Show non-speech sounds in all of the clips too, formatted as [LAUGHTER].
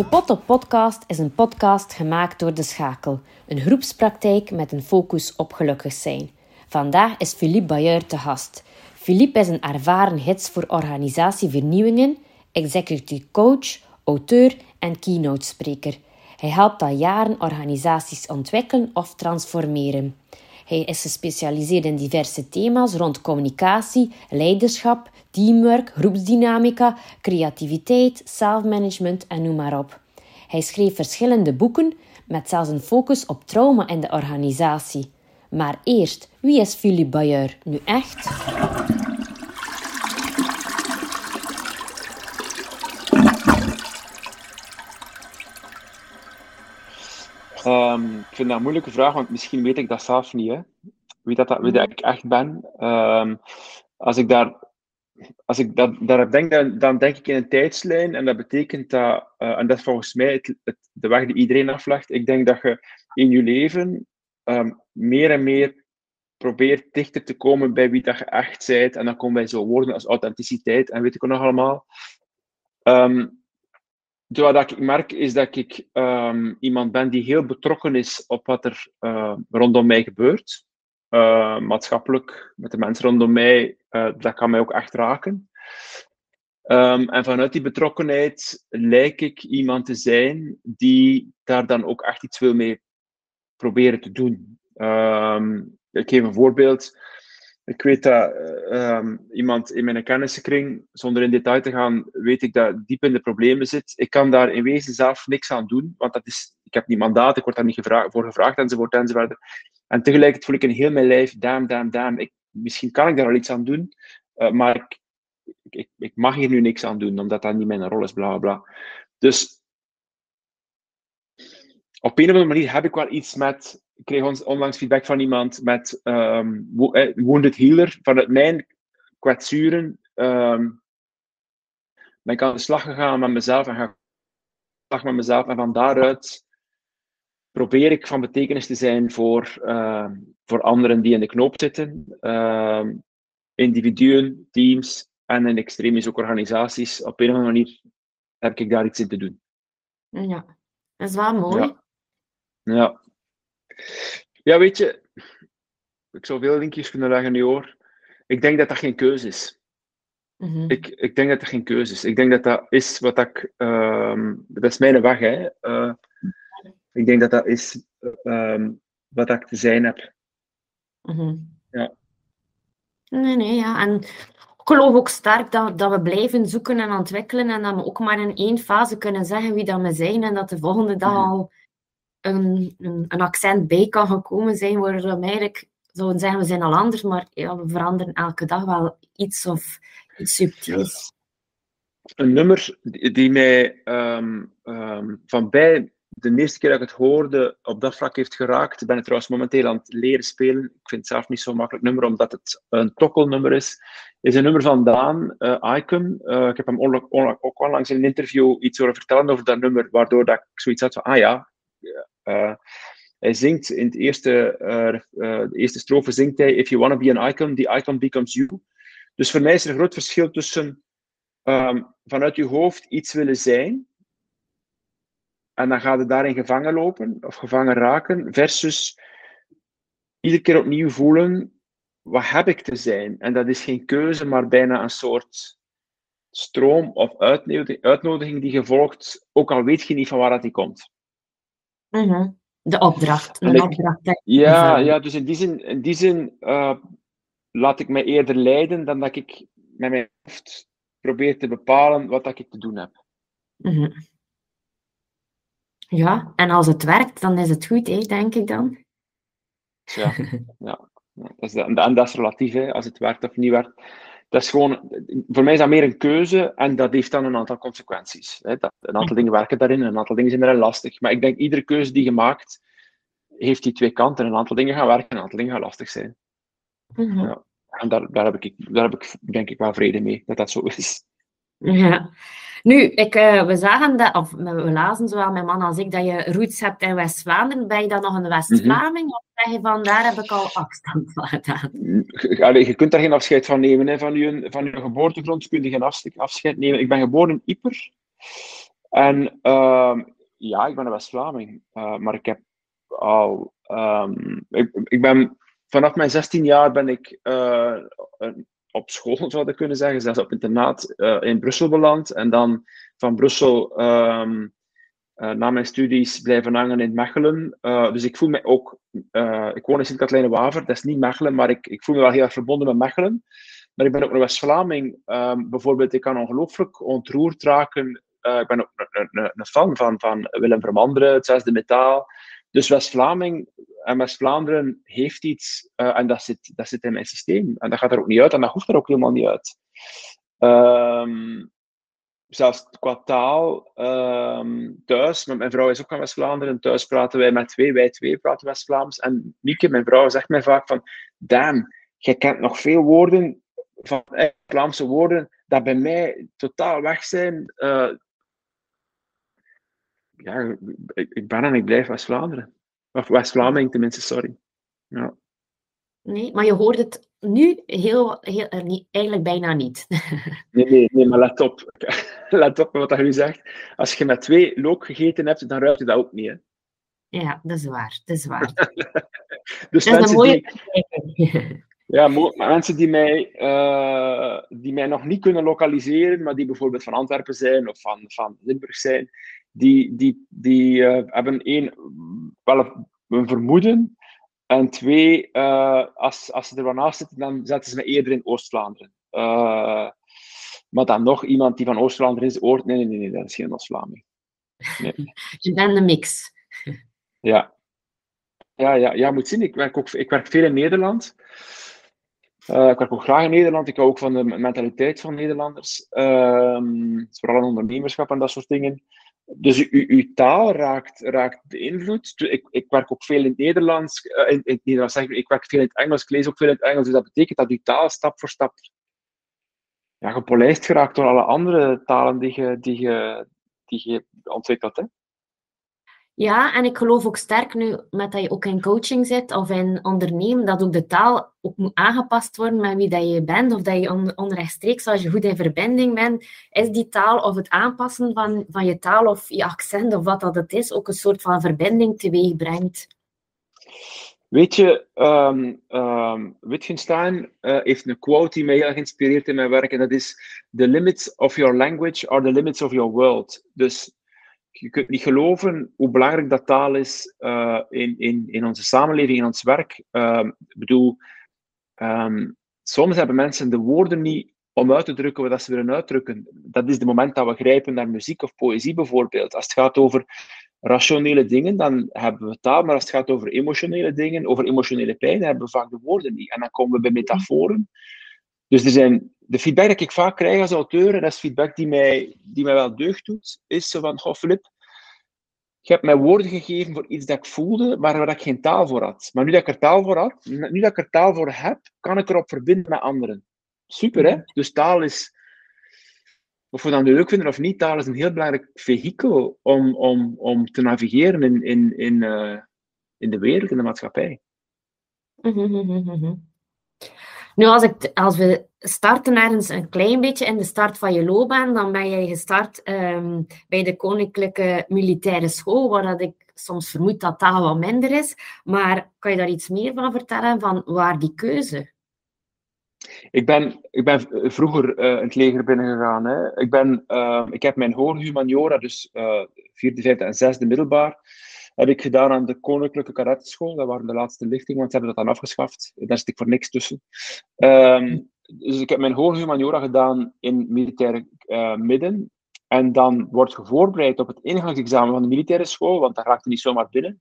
De Pot op Podcast is een podcast gemaakt door De Schakel, een groepspraktijk met een focus op gelukkig zijn. Vandaag is Philippe Bayeur te gast. Philippe is een ervaren hits voor organisatievernieuwingen, executive coach, auteur en keynote spreker. Hij helpt al jaren organisaties ontwikkelen of transformeren. Hij is gespecialiseerd in diverse thema's rond communicatie, leiderschap, teamwork, groepsdynamica, creativiteit, zelfmanagement en noem maar op. Hij schreef verschillende boeken met zelfs een focus op trauma in de organisatie. Maar eerst, wie is Philippe Bayeur nu echt? Um, ik vind dat een moeilijke vraag, want misschien weet ik dat zelf niet. Hè. Wie, dat, wie dat ik echt ben. Um, als ik daar als ik dat, daarop denk, dan, dan, denk ik in een tijdslijn. En dat betekent dat, uh, en dat is volgens mij het, het, de weg die iedereen aflegt. Ik denk dat je in je leven um, meer en meer probeert dichter te komen bij wie dat je echt bent. En dan komen wij zo woorden als authenticiteit en weet ik ook nog allemaal. Um, wat ik merk is dat ik um, iemand ben die heel betrokken is op wat er uh, rondom mij gebeurt. Uh, maatschappelijk, met de mensen rondom mij, uh, dat kan mij ook echt raken. Um, en vanuit die betrokkenheid lijk ik iemand te zijn die daar dan ook echt iets wil mee proberen te doen. Um, ik geef een voorbeeld. Ik weet dat um, iemand in mijn kennissenkring, zonder in detail te gaan, weet ik dat diep in de problemen zit. Ik kan daar in wezen zelf niks aan doen, want dat is, ik heb niet mandaat, ik word daar niet gevraagd, voor gevraagd enzovoort enzovoort. En tegelijkertijd voel ik in heel mijn lijf, damn, damn, damn. Ik, misschien kan ik daar al iets aan doen, uh, maar ik, ik, ik, mag hier nu niks aan doen, omdat dat niet mijn rol is, bla bla. Dus op een of andere manier heb ik wel iets met ik kreeg onlangs feedback van iemand met um, Wounded Healer. Vanuit mijn kwetsuren um, ben ik aan de slag gegaan met mezelf en ga slag met mezelf. En van daaruit probeer ik van betekenis te zijn voor, uh, voor anderen die in de knoop zitten. Uh, individuen, teams en in extremis ook organisaties. Op een of andere manier heb ik daar iets in te doen. Ja, dat is wel mooi. Ja. ja. Ja, weet je, ik zou veel linkjes kunnen leggen nu hoor. Ik denk dat dat geen keuze is. Mm -hmm. ik, ik denk dat dat geen keuze is. Ik denk dat dat is wat ik. Um, dat is mijn weg, hè. Uh, ik denk dat dat is um, wat ik te zijn heb. Mm -hmm. Ja. Nee, nee, ja. En ik geloof ook sterk dat, dat we blijven zoeken en ontwikkelen en dat we ook maar in één fase kunnen zeggen wie dat we zijn en dat de volgende dag mm -hmm. al een, een, accent bij kan gekomen zijn, waardoor we eigenlijk zouden zeggen, we zijn al anders, maar ja, we veranderen elke dag wel iets of iets subtiels. Een nummer die mij um, van bij de eerste keer dat ik het hoorde op dat vlak heeft geraakt, ben ik trouwens momenteel aan het leren spelen. Ik vind het zelf niet zo'n makkelijk nummer, omdat het een tokkelnummer is. is een nummer van Daan, uh, Icon. Uh, ik heb hem ook onlangs in een interview iets horen vertellen over dat nummer, waardoor dat ik zoiets had van, ah ja, uh, hij zingt in het eerste, uh, uh, de eerste strofe zingt hij If you want to be an icon, the icon becomes you. Dus voor mij is er een groot verschil tussen um, vanuit je hoofd iets willen zijn en dan gaat het daarin gevangen lopen of gevangen raken versus iedere keer opnieuw voelen wat heb ik te zijn. En dat is geen keuze, maar bijna een soort stroom of uitnodiging, uitnodiging die je volgt, ook al weet je niet van waar dat die komt. Mm -hmm. De opdracht. Een opdracht ja, ja, dus in die zin, in die zin uh, laat ik mij eerder leiden dan dat ik met mijn hoofd probeer te bepalen wat dat ik te doen heb. Mm -hmm. Ja, en als het werkt, dan is het goed, hè, denk ik dan. Ja, ja. Dat is, en dat is relatief, hè, als het werkt of niet werkt dat is gewoon, voor mij is dat meer een keuze en dat heeft dan een aantal consequenties. Hè. Dat, een aantal dingen werken daarin en een aantal dingen zijn er lastig. Maar ik denk, iedere keuze die je maakt, heeft die twee kanten. Een aantal dingen gaan werken en een aantal dingen gaan lastig zijn. Mm -hmm. ja. En daar, daar, heb ik, daar heb ik denk ik wel vrede mee, dat dat zo is. Ja. Nu, ik, uh, we zagen dat, of we lazen zowel mijn man als ik, dat je roots hebt in West-Vlaanderen. Ben je dan nog een West-Vlaming? Mm -hmm. Of zeg je van, daar heb ik al afstand van gedaan? Allee, je kunt daar geen afscheid van nemen. Hè. Van, je, van je geboortegrond kun je geen afscheid nemen. Ik ben geboren in Yper. En ehm, ja, ik ben een West-Vlaming, maar ik heb al, ehm, ik, ik ben vanaf mijn 16 jaar ben ik op school, zou ik kunnen zeggen, zelfs op internaat in Brussel beland. En dan van Brussel um, uh, na mijn studies blijven hangen in Mechelen. Uh, dus ik voel me ook, ik woon in Sint-Katlijne-Waver, dat is niet Mechelen, maar ik, ik voel me wel heel erg verbonden met Mechelen. Maar ik ben ook een West-Vlaming. Um, bijvoorbeeld, ik kan ongelooflijk ontroerd raken. ik ben ook een, een, een, fan van, van Willem Vermanderen, het zesde metaal. Dus West-Vlaming en West-Vlaanderen heeft iets, en dat zit, dat zit in mijn systeem. En dat gaat er ook niet uit, en dat hoeft er ook helemaal niet uit. Um, zelfs qua taal um, thuis, met mijn vrouw is ook van West-Vlaanderen, thuis praten wij met twee, wij twee praten West-Vlaams. En Mieke, mijn vrouw, zegt mij vaak van, damn, jij kent nog veel woorden, van Vlaamse woorden, dat bij mij totaal weg zijn. Uh, ja, ik, ik ben en ik blijf West-Vlaanderen. Of West-Vlaming tenminste, sorry. Ja. Nee, maar je hoort het nu heel, heel eh, eigenlijk bijna niet. [LAUGHS] nee, nee, nee, maar let op. [LAUGHS] let op wat je nu zegt. Als je met twee look gegeten hebt, dan ruikt je dat ook niet. Hè? Ja, dat is waar. Dat is waar. [LAUGHS] dus dat mensen is die, ja, mensen die mij, uh, die mij nog niet kunnen lokaliseren, maar die bijvoorbeeld van Antwerpen zijn of van, van Limburg zijn, die, die, die uh, hebben één, wel een vermoeden en twee, uh, als, als ze er wel naast zitten, dan zetten ze me eerder in Oost-Vlaanderen. Uh, maar dan nog iemand die van Oost-Vlaanderen is, oort, nee, nee, nee, nee, dat is geen Oost-Vlaming. Nee. [LAUGHS] Je bent de mix. Ja. Ja, ja, ja, moet zien, ik werk, ook, ik werk veel in Nederland. Uh, ik werk ook graag in Nederland. Ik hou ook van de mentaliteit van Nederlanders. Uh, vooral in ondernemerschap en dat soort dingen. Dus uw, taal raakt, raakt beïnvloed. Ik, ik werk ook veel in het Nederlands. Uh, in, in Nederlands zeg ik, ik werk veel in het Engels, ik lees ook veel in het Engels. Dus dat betekent dat uw taal stap voor stap ja, gepolijst geraakt door alle andere talen die je, die je, die je ontwikkelt. Hè? Ja, en ik geloof ook sterk nu, met dat je ook in coaching zit of in ondernemen, dat ook de taal ook moet aangepast worden met wie dat je bent, of dat je on onrechtstreeks, als je goed in verbinding bent, is die taal of het aanpassen van, van je taal of je accent of wat dat het is, ook een soort van verbinding teweeg brengt. Weet je, um, Wittgenstein uh, heeft een quote die mij heel erg in mijn werk, en dat is: The limits of your language are the limits of your world. Dus je kunt niet geloven hoe belangrijk dat taal is uh, in, in, in onze samenleving, in ons werk. Um, ik bedoel, um, soms hebben mensen de woorden niet om uit te drukken wat ze willen uitdrukken. Dat is het moment dat we grijpen naar muziek of poëzie bijvoorbeeld. Als het gaat over rationele dingen, dan hebben we taal, maar als het gaat over emotionele dingen, over emotionele pijn, hebben we vaak de woorden niet. En dan komen we bij metaforen. Dus er zijn, de feedback dat ik vaak krijg als auteur, en dat is feedback die mij, die mij wel deugd doet, is zo van, goh Filip, je hebt mij woorden gegeven voor iets dat ik voelde, maar waar ik geen taal voor had. Maar nu dat ik er taal voor had, nu dat ik er taal voor heb, kan ik erop verbinden met anderen. Super, hè? Dus taal is, of we dat nu leuk vinden of niet, taal is een heel belangrijk vehikel om, om, om te navigeren in, in, in, uh, in de wereld, in de maatschappij. Nu, als, ik, als we starten ergens een klein beetje in de start van je loopbaan, dan ben jij gestart um, bij de Koninklijke Militaire School, waar dat ik soms vermoed dat taal wat minder is. Maar kan je daar iets meer van vertellen, van waar die keuze? Ik ben, ik ben vroeger in het leger binnengegaan. Hè. Ik, ben, uh, ik heb mijn hoge humaniora, dus uh, vierde, vijfde en zesde middelbaar, heb ik gedaan aan de Koninklijke Kadetteschool. Dat waren de laatste lichtingen, want ze hebben dat dan afgeschaft. Daar zit ik voor niks tussen. Um, dus ik heb mijn hoge humaniora gedaan in militaire uh, midden. En dan word je voorbereid op het ingangsexamen van de militaire school, want daar raakte niet zomaar binnen.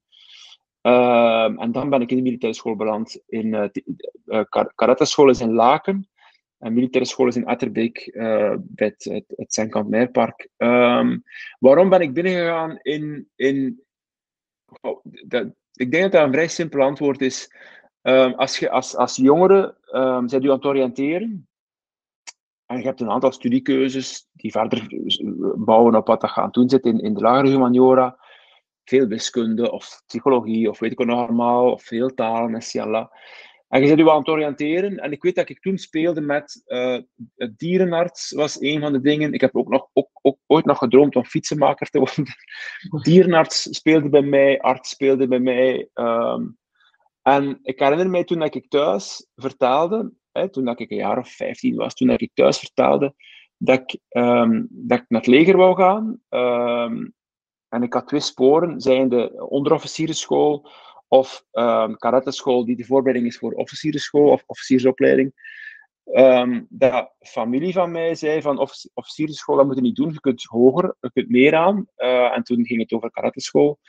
Uh, en dan ben ik in de militaire school beland. In uh, uh, is in Laken. En militaire school is in Etterbeek, bij het, het, het. Um, waarom ben ik binnengegaan in, in Oh, dat, ik denk dat dat een vrij simpel antwoord is. Um, als je als, als jongere um, bent je aan het oriënteren en je hebt een aantal studiekeuzes die verder bouwen op wat dat gaan doen zit in, in de lagere humaniora, veel wiskunde of psychologie of weet ik wat nog allemaal, of veel talen en siala. En je bent je aan het oriënteren. En ik weet dat ik toen speelde met uh, dierenarts, was een van de dingen. Ik heb ook nog ooit nog gedroomd om fietsenmaker te [LAUGHS] worden. Dierenarts speelde bij mij, arts speelde bij mij. Ehm, en ik herinner mij toen ik thuis vertaalde, hè, toen ik een jaar of 15 was, toen ik thuis vertaalde dat ik, um, dat ik naar het leger wou gaan. Um, en ik had twee sporen, zijn de onderofficierenschool of um, karateschool, die de voorbereiding is voor officierenschool of officiersopleiding. Um, de familie van mij zei van officierenschool, dat moet je niet doen, je kunt hoger, je kunt meer aan. Uh, en toen ging het over karateschool.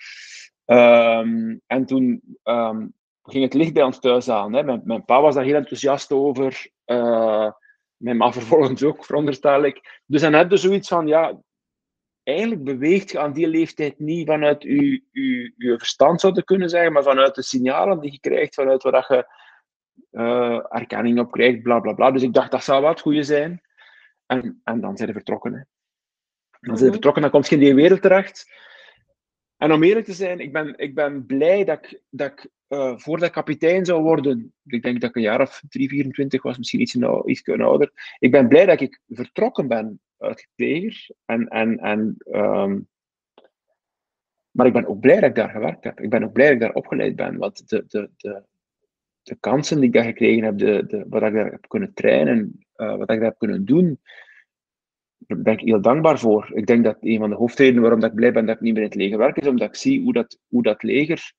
Um, en toen um, ging het licht bij ons thuis aan. Hè. Mijn, pa was daar heel enthousiast over. Uh, mijn ma [LAUGHS] vervolgens ook, veronderstel ik. Dus dan heb je zoiets van, ja, eigenlijk beweegt je aan die leeftijd niet vanuit je, je, je verstand, zou je kunnen zeggen, maar vanuit de signalen die je krijgt, vanuit waar je uh, erkenning op krijgt, bla bla bla. Dus ik dacht, dat zou wat goede zijn. En, en dan zijn ze vertrokken. Hè. Dan zijn ze mhm. vertrokken, dan komt je in die wereld terecht. En om eerlijk te zijn, ik ben, ik ben blij dat ik, dat ik uh, voordat ik kapitein zou worden, ik denk dat ik een jaar of 3, 24 was, misschien iets, iets ouder, ik ben blij dat ik vertrokken ben uit het leger. En, en, en, um, maar ik ben ook blij dat ik daar gewerkt heb. Ik ben ook blij dat ik daar opgeleid ben. Want de, de, de, de kansen die ik daar gekregen heb, de, de, wat ik daar heb kunnen trainen, uh, wat ik daar heb kunnen doen, daar ben ik heel dankbaar voor. Ik denk dat een van de hoofdredenen waarom dat ik blij ben dat ik niet meer in het leger werk, is omdat ik zie hoe dat, hoe dat leger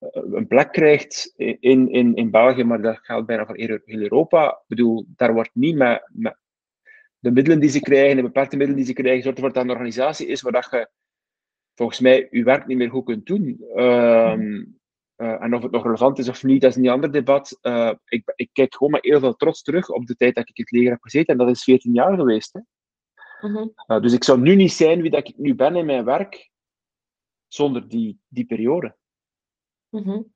uh, een plek krijgt in, in, in België, maar dat geldt bijna voor heel Europa. Ik bedoel, daar wordt niet met, met de middelen die ze krijgen, de beperkte middelen die ze krijgen, zorgt ervoor dat een organisatie is waar dat je volgens mij je werk niet meer goed kunt doen. Uh, uh, en of het nog relevant is of niet, dat is een ander debat. Uh, ik, ik, kijk gewoon met heel veel trots terug op de tijd dat ik in het leger heb gezeten. En dat is 14 jaar geweest. Hè. Mm -hmm. dus ik zou nu niet zijn wie dat ik nu ben in mijn werk zonder die, die periode. Mm -hmm.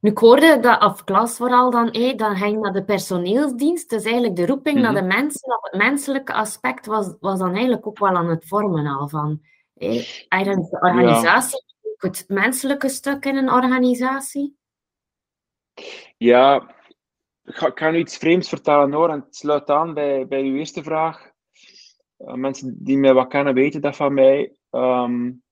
Nu, ik hoorde dat, of klas vooral dan, hey, dan ging naar de personeelsdienst. Dus eigenlijk de roeping mm -hmm. naar de mensen, het menselijke aspect, was, was dan eigenlijk ook wel aan het vormen al van. Hey, de organisatie, ja. het menselijke stuk in een organisatie? Ja, ik ga, ik ga nu iets vreemds vertellen hoor, en het sluit aan bij, bij uw eerste vraag. Uh, mensen die mij wat kennen weten dat van mij. Um,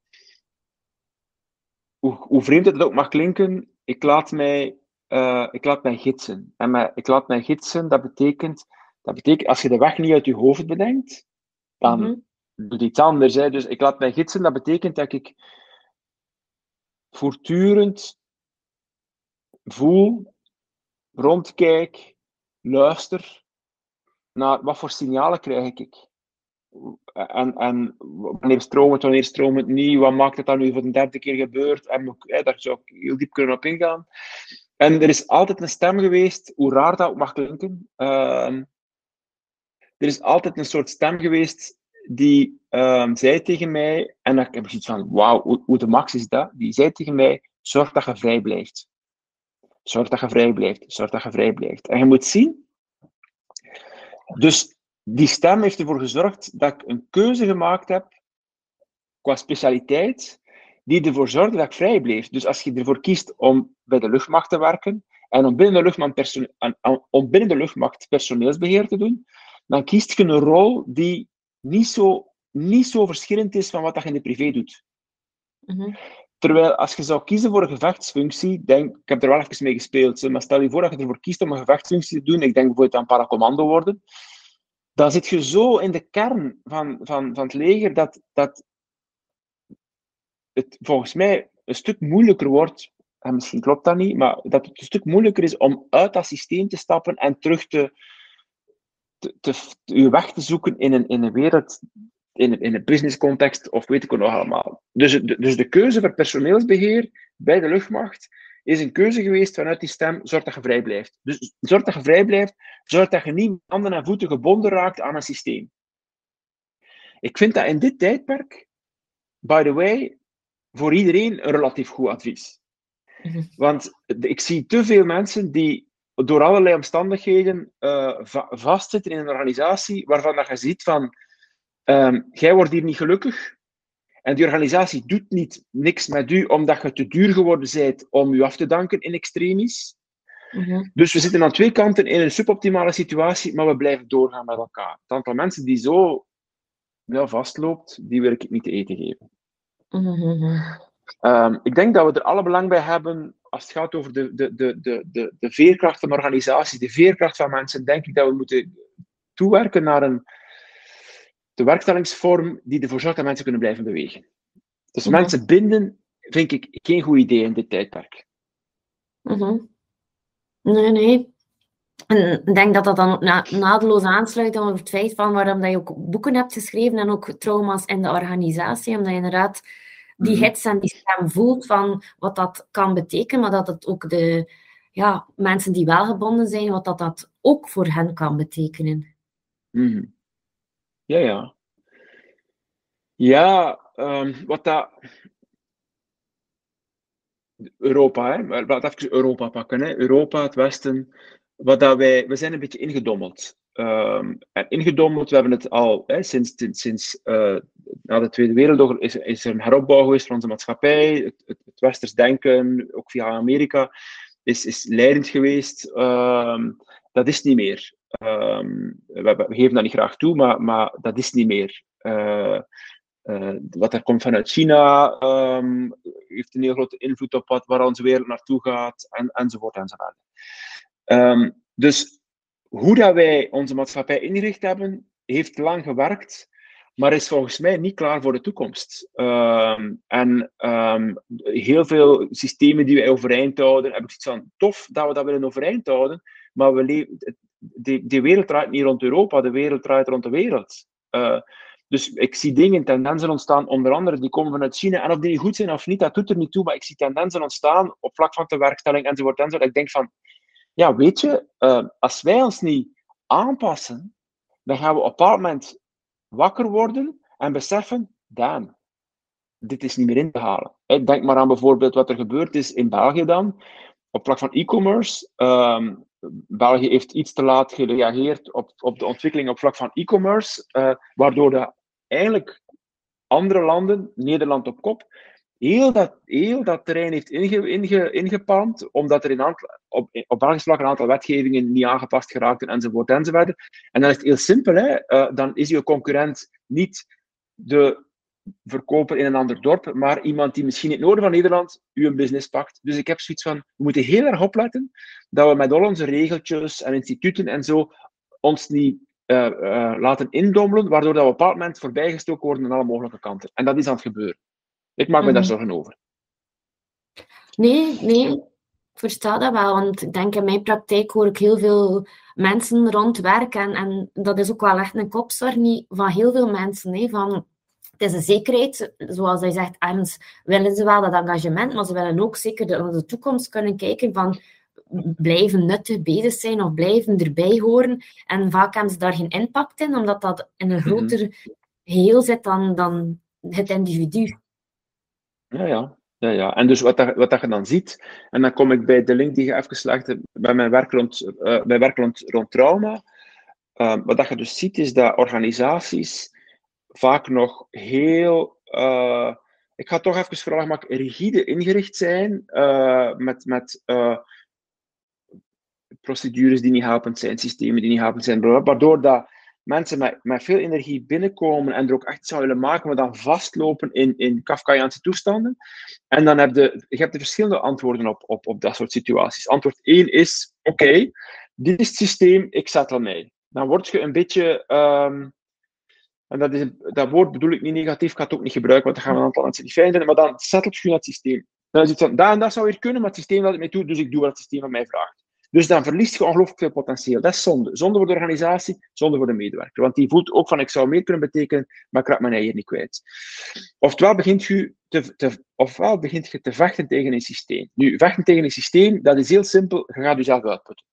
hoe, hoe vreemd het ook mag klinken, ik laat mij, uh, ik laat mij gidsen. En mij, ik laat mij gidsen, dat betekent, dat betekent, als je de weg niet uit je hoofd bedenkt, dan mm -hmm. doe je iets anders. Hè. Dus ik laat mij gidsen, dat betekent dat ik voortdurend voel, rondkijk, luister naar wat voor signalen krijg ik. En, en wanneer stroomt het, wanneer stroomt het niet? Wat maakt het dan nu voor de derde keer gebeurd? En daar zou ik heel diep kunnen op ingaan. En er is altijd een stem geweest, hoe raar dat ook mag klinken. Uh, er is altijd een soort stem geweest die uh, zei tegen mij, en ik heb zoiets van, wauw, hoe, de max is dat? Die zei tegen mij, zorg dat je vrij blijft. Zorg dat je vrij blijft. Zorg dat je vrij blijft. En je moet zien, dus die stem heeft ervoor gezorgd dat ik een keuze gemaakt heb qua specialiteit, die ervoor zorgde dat ik vrij bleef. Dus als je ervoor kiest om bij de luchtmacht te werken en om binnen de luchtmacht, om binnen de luchtmacht personeelsbeheer te doen, dan kiest je een rol die niet zo, niet zo verschillend is van wat je in de privé doet. Mm Terwijl als je zou kiezen voor een gevechtsfunctie, denk, ik heb er wel even mee gespeeld, maar stel je voor dat je ervoor kiest om een gevechtsfunctie te doen, ik denk bijvoorbeeld aan paracommando worden, dan zit je zo in de kern van, van, van het leger dat, dat het volgens mij een stuk moeilijker wordt, en misschien klopt dat niet, maar dat het een stuk moeilijker is om uit dat systeem te stappen en terug te, te, te, je weg te zoeken in een, in een wereld, in een, in een business context, of weet ik het nog allemaal. Dus, dus de keuze voor personeelsbeheer bij de luchtmacht is een keuze geweest vanuit die stem, zorg dat je vrij blijft. Dus zorg dat je vrij blijft, zorg dat je niet handen en voeten gebonden raakt aan een systeem. Ik vind dat in dit tijdperk, by the way, voor iedereen een relatief goed advies. Mhm. Want ik zie te veel mensen die door allerlei omstandigheden uh, vastzitten in een organisatie waarvan dat je ziet van, um, jij wordt hier niet gelukkig, en die organisatie doet niet niks met u omdat je te duur geworden bent om u af te danken in extremis. Mhm. Dus we zitten aan twee kanten in een suboptimale situatie, maar we blijven doorgaan met elkaar. Het aantal mensen die zo ja, vastloopt, die wil ik niet te eten geven. Mhm. Ehm, ik denk dat we er alle belang bij hebben, als het gaat over de, de, de, de, de, de veerkracht van organisaties, de veerkracht van mensen, denk ik dat we moeten toewerken naar een de werkstellingsvorm die ervoor zorgt dat mensen kunnen blijven bewegen. Dus Mhm. mensen binden, vind ik geen goed idee in dit tijdperk. Mhm. Nee, nee. En ik denk dat dat dan ook na naadloos aansluit op het feit van waarom dat je ook boeken hebt geschreven en ook trauma's in de organisatie, omdat je inderdaad die Mhm. hits en die stem voelt van wat dat kan betekenen, maar dat het ook de ja, mensen die wel gebonden zijn, wat dat, dat ook voor hen kan betekenen. Mhm. Ja, ja. Ja, ehm, wat dat. Europa, hè. Maar Laat even Europa pakken. Hè. Europa, het Westen. Wat dat wij, we zijn een beetje ingedommeld. Ehm, en ingedommeld, we hebben het al hè, sinds, sinds, eh, na de Tweede Wereldoorlog is, is er een heropbouw geweest van onze maatschappij. Het, het, westers denken, ook via Amerika, is, is leidend geweest. Ehm, dat is niet meer. Ehm, we, we geven dat niet graag toe, maar, maar dat is niet meer. Eh, eh, wat er komt vanuit China heeft een heel grote invloed op wat, waar onze wereld naartoe gaat, en, enzovoort enzovoort. Dus hoe dat wij onze maatschappij ingericht hebben, heeft lang gewerkt, maar is volgens mij niet klaar voor de toekomst. Ehm, en ehm, heel veel systemen die wij overeind houden, heb ik zoiets van tof dat we dat willen overeind houden, maar we leven, de, wereld draait niet rond Europa, de wereld draait rond de wereld. Uh, dus ik zie dingen, tendensen ontstaan, onder andere die komen vanuit China. En of die goed zijn of niet, dat doet er niet toe. Maar ik zie tendensen ontstaan op vlak van de werkstelling enzovoort. enzovoort. Ik denk van, ja, weet je, uh, als wij ons niet aanpassen, dan gaan we op een moment wakker worden en beseffen, damn, dit is niet meer in te halen. Denk maar aan bijvoorbeeld wat er gebeurd is in België dan, op vlak van e-commerce. Um, België heeft iets te laat gereageerd op, op de ontwikkeling op vlak van e-commerce, uh, waardoor de, eigenlijk andere landen, Nederland op kop, heel dat, heel dat terrein heeft inge, inge, ingepalmd, omdat er in aantal, op, op een aantal wetgevingen niet aangepast geraakten, enzovoort, enzovoort. En dan is het heel simpel, hè? Uh, dan is je concurrent niet de verkoper in een ander dorp, maar iemand die misschien in het noorden van Nederland uw business pakt. Dus ik heb zoiets van, we moeten heel erg opletten dat we met al onze regeltjes en instituten en zo ons niet uh, uh, laten indommelen, waardoor dat we op een bepaald moment voorbijgestoken worden aan alle mogelijke kanten. En dat is aan het gebeuren. Ik maak me Mhm. daar zorgen over. Nee, nee, ik versta dat wel. Want ik denk in mijn praktijk hoor ik heel veel mensen rond werk. En, en dat is ook wel echt een kopzorg van heel veel mensen. Hè, van, het is een zekerheid, zoals hij zegt, ergens willen ze wel dat engagement, maar ze willen ook zeker naar de toekomst kunnen kijken van blijven nuttig bezig zijn of blijven erbij horen. En vaak hebben ze daar geen impact in, omdat dat in een groter geheel zit dan, dan het individu. Ja, ja. Ja, ja. En dus wat, dat, wat dat je dan ziet, en dan kom ik bij de link die je even geslaagd hebt bij mijn werk rond, uh, werk rond, rond trauma. Uh, wat dat je dus ziet, is dat organisaties vaak nog heel, uh, ik ga toch even vragen, maar rigide ingericht zijn uh, met, met procedures die niet helpend zijn, systemen die niet helpend zijn, waardoor dat mensen met, met veel energie binnenkomen en er ook echt zouden maken, maar dan vastlopen in, in toestanden. En dan heb je, je hebt de verschillende antwoorden op, op, op dat soort situaties. Antwoord 1 is, oké, dit is het systeem, ik settle mij. Dan word je een beetje, um, en dat, is, dat woord bedoel ik niet negatief, ik ga het ook niet gebruiken, want dan gaan we een aantal mensen niet fijn vinden, maar dan settelt je het systeem. Dan is het van, dat en dat zou weer kunnen, maar het systeem laat het mij toe, dus ik doe wat het systeem van mij vraagt. Dus dan verliest je ongelooflijk veel potentieel. Dat is zonde. Zonde voor de organisatie, zonde voor de medewerker. Want die voelt ook van, ik zou meer kunnen betekenen, maar ik raak mijn eigen niet kwijt. Oftewel begint je te, te, ofwel begint je te vechten tegen een systeem. Nu, vechten tegen een systeem, dat is heel simpel. Je gaat jezelf uitputten.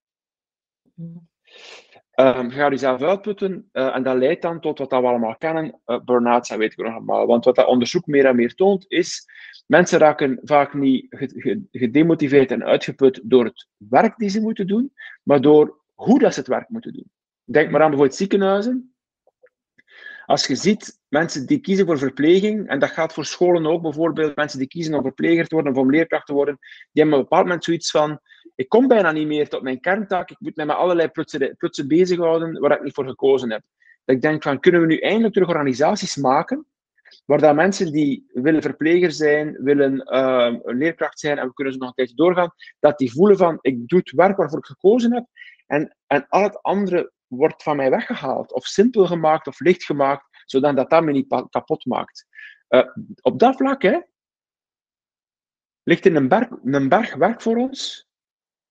Um, je gaat jezelf uitputten uh, en dat leidt dan tot wat we allemaal kennen, uh, dat weet ik nog allemaal. Want wat dat onderzoek meer en meer toont, is mensen raken vaak niet gedemotiveerd en uitgeput door het werk die ze moeten doen, maar door hoe dat ze het werk moeten doen. Denk maar aan bijvoorbeeld ziekenhuizen. Als je ziet mensen die kiezen voor verpleging, en dat gaat voor scholen ook bijvoorbeeld, mensen die kiezen om verpleger te worden of om leerkracht te worden, die hebben op een bepaald moment zoiets van, ik kom bijna niet meer tot mijn kerntaak, ik moet mij met allerlei prutsen bezighouden waar ik niet voor gekozen heb. Dat ik denk van, kunnen we nu eindelijk terug organisaties maken waar dat mensen die willen verpleger zijn, willen uh, leerkracht zijn en we kunnen ze nog een tijdje doorgaan, dat die voelen van, ik doe het werk waarvoor ik gekozen heb en, en al het andere wordt van mij weggehaald of simpel gemaakt of licht gemaakt, zodat dat, dat me niet kapot maakt. Uh, op dat vlak hè, ligt er een berg, een berg werk voor ons,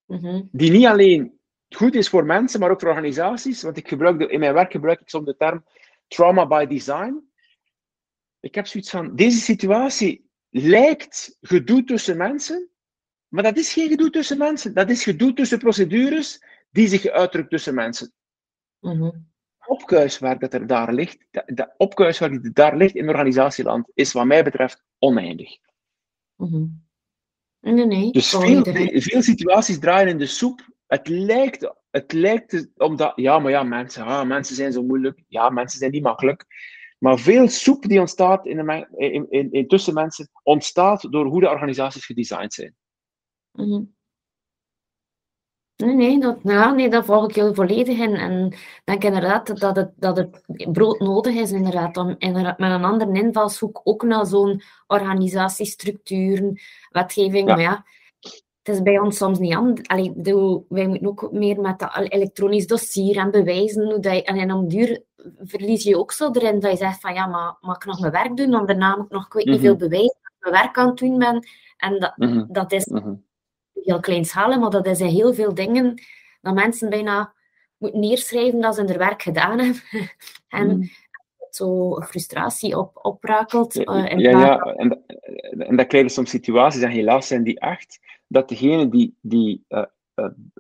mm-hmm. die niet alleen goed is voor mensen, maar ook voor organisaties. Want ik gebruik de, in mijn werk gebruik ik soms de term trauma by design. Ik heb zoiets van, deze situatie lijkt gedoe tussen mensen, maar dat is geen gedoe tussen mensen. Dat is gedoe tussen procedures die zich uitdrukt tussen mensen. Mm-hmm. Opkuiswerk dat er daar ligt, dat, dat opkuiswerk dat daar ligt in organisatieland, is wat mij betreft oneindig. Mm-hmm. Nee, nee. Dus veel, veel situaties draaien in de soep. Het lijkt, het lijkt omdat, ja, maar ja, mensen, ah, mensen zijn zo moeilijk. Ja, mensen zijn niet makkelijk. Maar veel soep die ontstaat in, de, in, in, in tussen mensen, ontstaat door hoe de organisaties gedesigned zijn. Mm Nee, nee dat, ja, nee, dat volg ik heel volledig in. En ik denk inderdaad dat het, dat het brood nodig is inderdaad, om inderdaad, met een andere invalshoek ook naar zo'n organisatiestructuren, wetgeving. Maar ja, het is bij ons soms niet anders. Allee, de, wij moeten ook meer met dat elektronisch dossier en bewijzen. Hoe dat je, en om duur verlies je ook zo erin dat je zegt van ja, maar mag ik nog mijn werk doen? Want daarna moet ik nog ik weet niet veel mhm. bewijzen dat ik mijn werk aan het doen ben. En dat, mhm. dat is... Mhm heel kleinschalig, maar dat is in heel veel dingen dat mensen bijna moeten neerschrijven dat ze hun werk gedaan hebben. [LAUGHS] en mm. zo frustratie op, oprakelt. Uh, ja, ja, en, en dat krijgen soms situaties, en helaas zijn die echt, dat degene die, die, uh,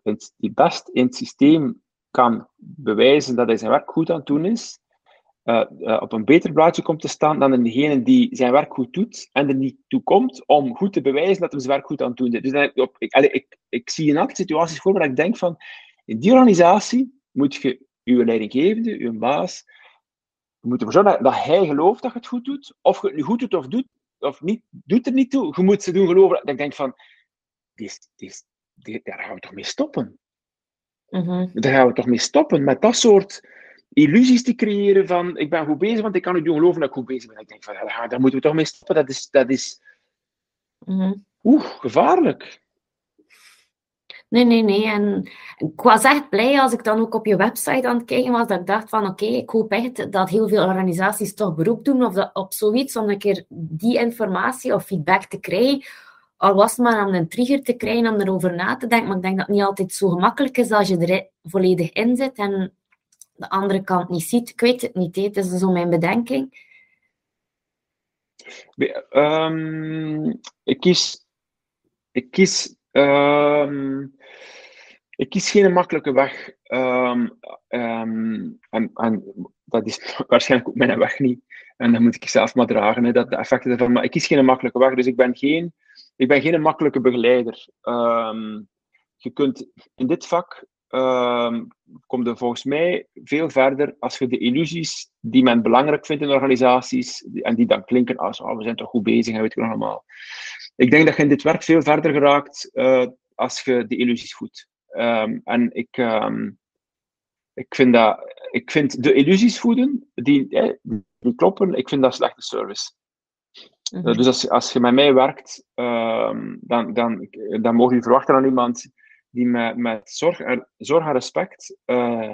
uh, die best in het systeem kan bewijzen dat hij zijn werk goed aan het doen is, uh, uh, op een beter blaadje komt te staan dan degene die zijn werk goed doet en er niet toe komt om goed te bewijzen dat hij zijn werk goed aan het doen is. Dus dan, op, ik, allee, ik, ik zie in elke situaties voor dat ik denk van, in die organisatie moet je je leidinggevende, je baas, je moet ervoor zorgen dat, hij gelooft dat je het goed doet. Of je het nu goed doet of doet, of niet, doet er niet toe. Je moet ze doen geloven dat ik denk van, dit, dit, dit, daar gaan we toch mee stoppen. Mm -hmm. Daar gaan we toch mee stoppen met dat soort illusies te creëren van ik ben goed bezig, want ik kan u doen geloven dat ik goed bezig ben. Ik denk van, ja, daar moeten we toch mee stoppen. Dat is, dat is mm oeh, gevaarlijk. Nee, nee, nee. En ik was echt blij als ik dan ook op je website aan het kijken was, dat ik dacht van oké, ik hoop echt dat heel veel organisaties toch beroep doen of dat, op zoiets, om een keer die informatie of feedback te krijgen. Al was het maar om een trigger te krijgen om erover na te denken, maar ik denk dat het niet altijd zo gemakkelijk is als je er volledig in zit en de andere kant niet ziet. Ik weet het niet, het is zo mijn bedenking. Um, ik kies, ik kies, um, ik kies geen makkelijke weg. Um, en, en, dat is waarschijnlijk ook mijn weg niet. En dan moet ik zelf maar dragen, hè, dat de effecten ervan. Maar ik kies geen makkelijke weg, dus ik ben geen, ik ben geen makkelijke begeleider. je kunt in dit vak uh, komt er volgens mij veel verder als je de illusies die men belangrijk vindt in organisaties, en die dan klinken als oh, we zijn toch goed bezig en weet je allemaal. Ik denk dat je in dit werk veel verder geraakt uh, als je de illusies voedt. Um, en ik, um, ik, vind dat, ik vind de illusies voeden, die, eh, die kloppen, ik vind dat slechte service. Mm -hmm. dus als, als je met mij werkt, um, dan, dan, dan mogen je verwachten aan iemand die met, met zorg, en, zorg en respect uh,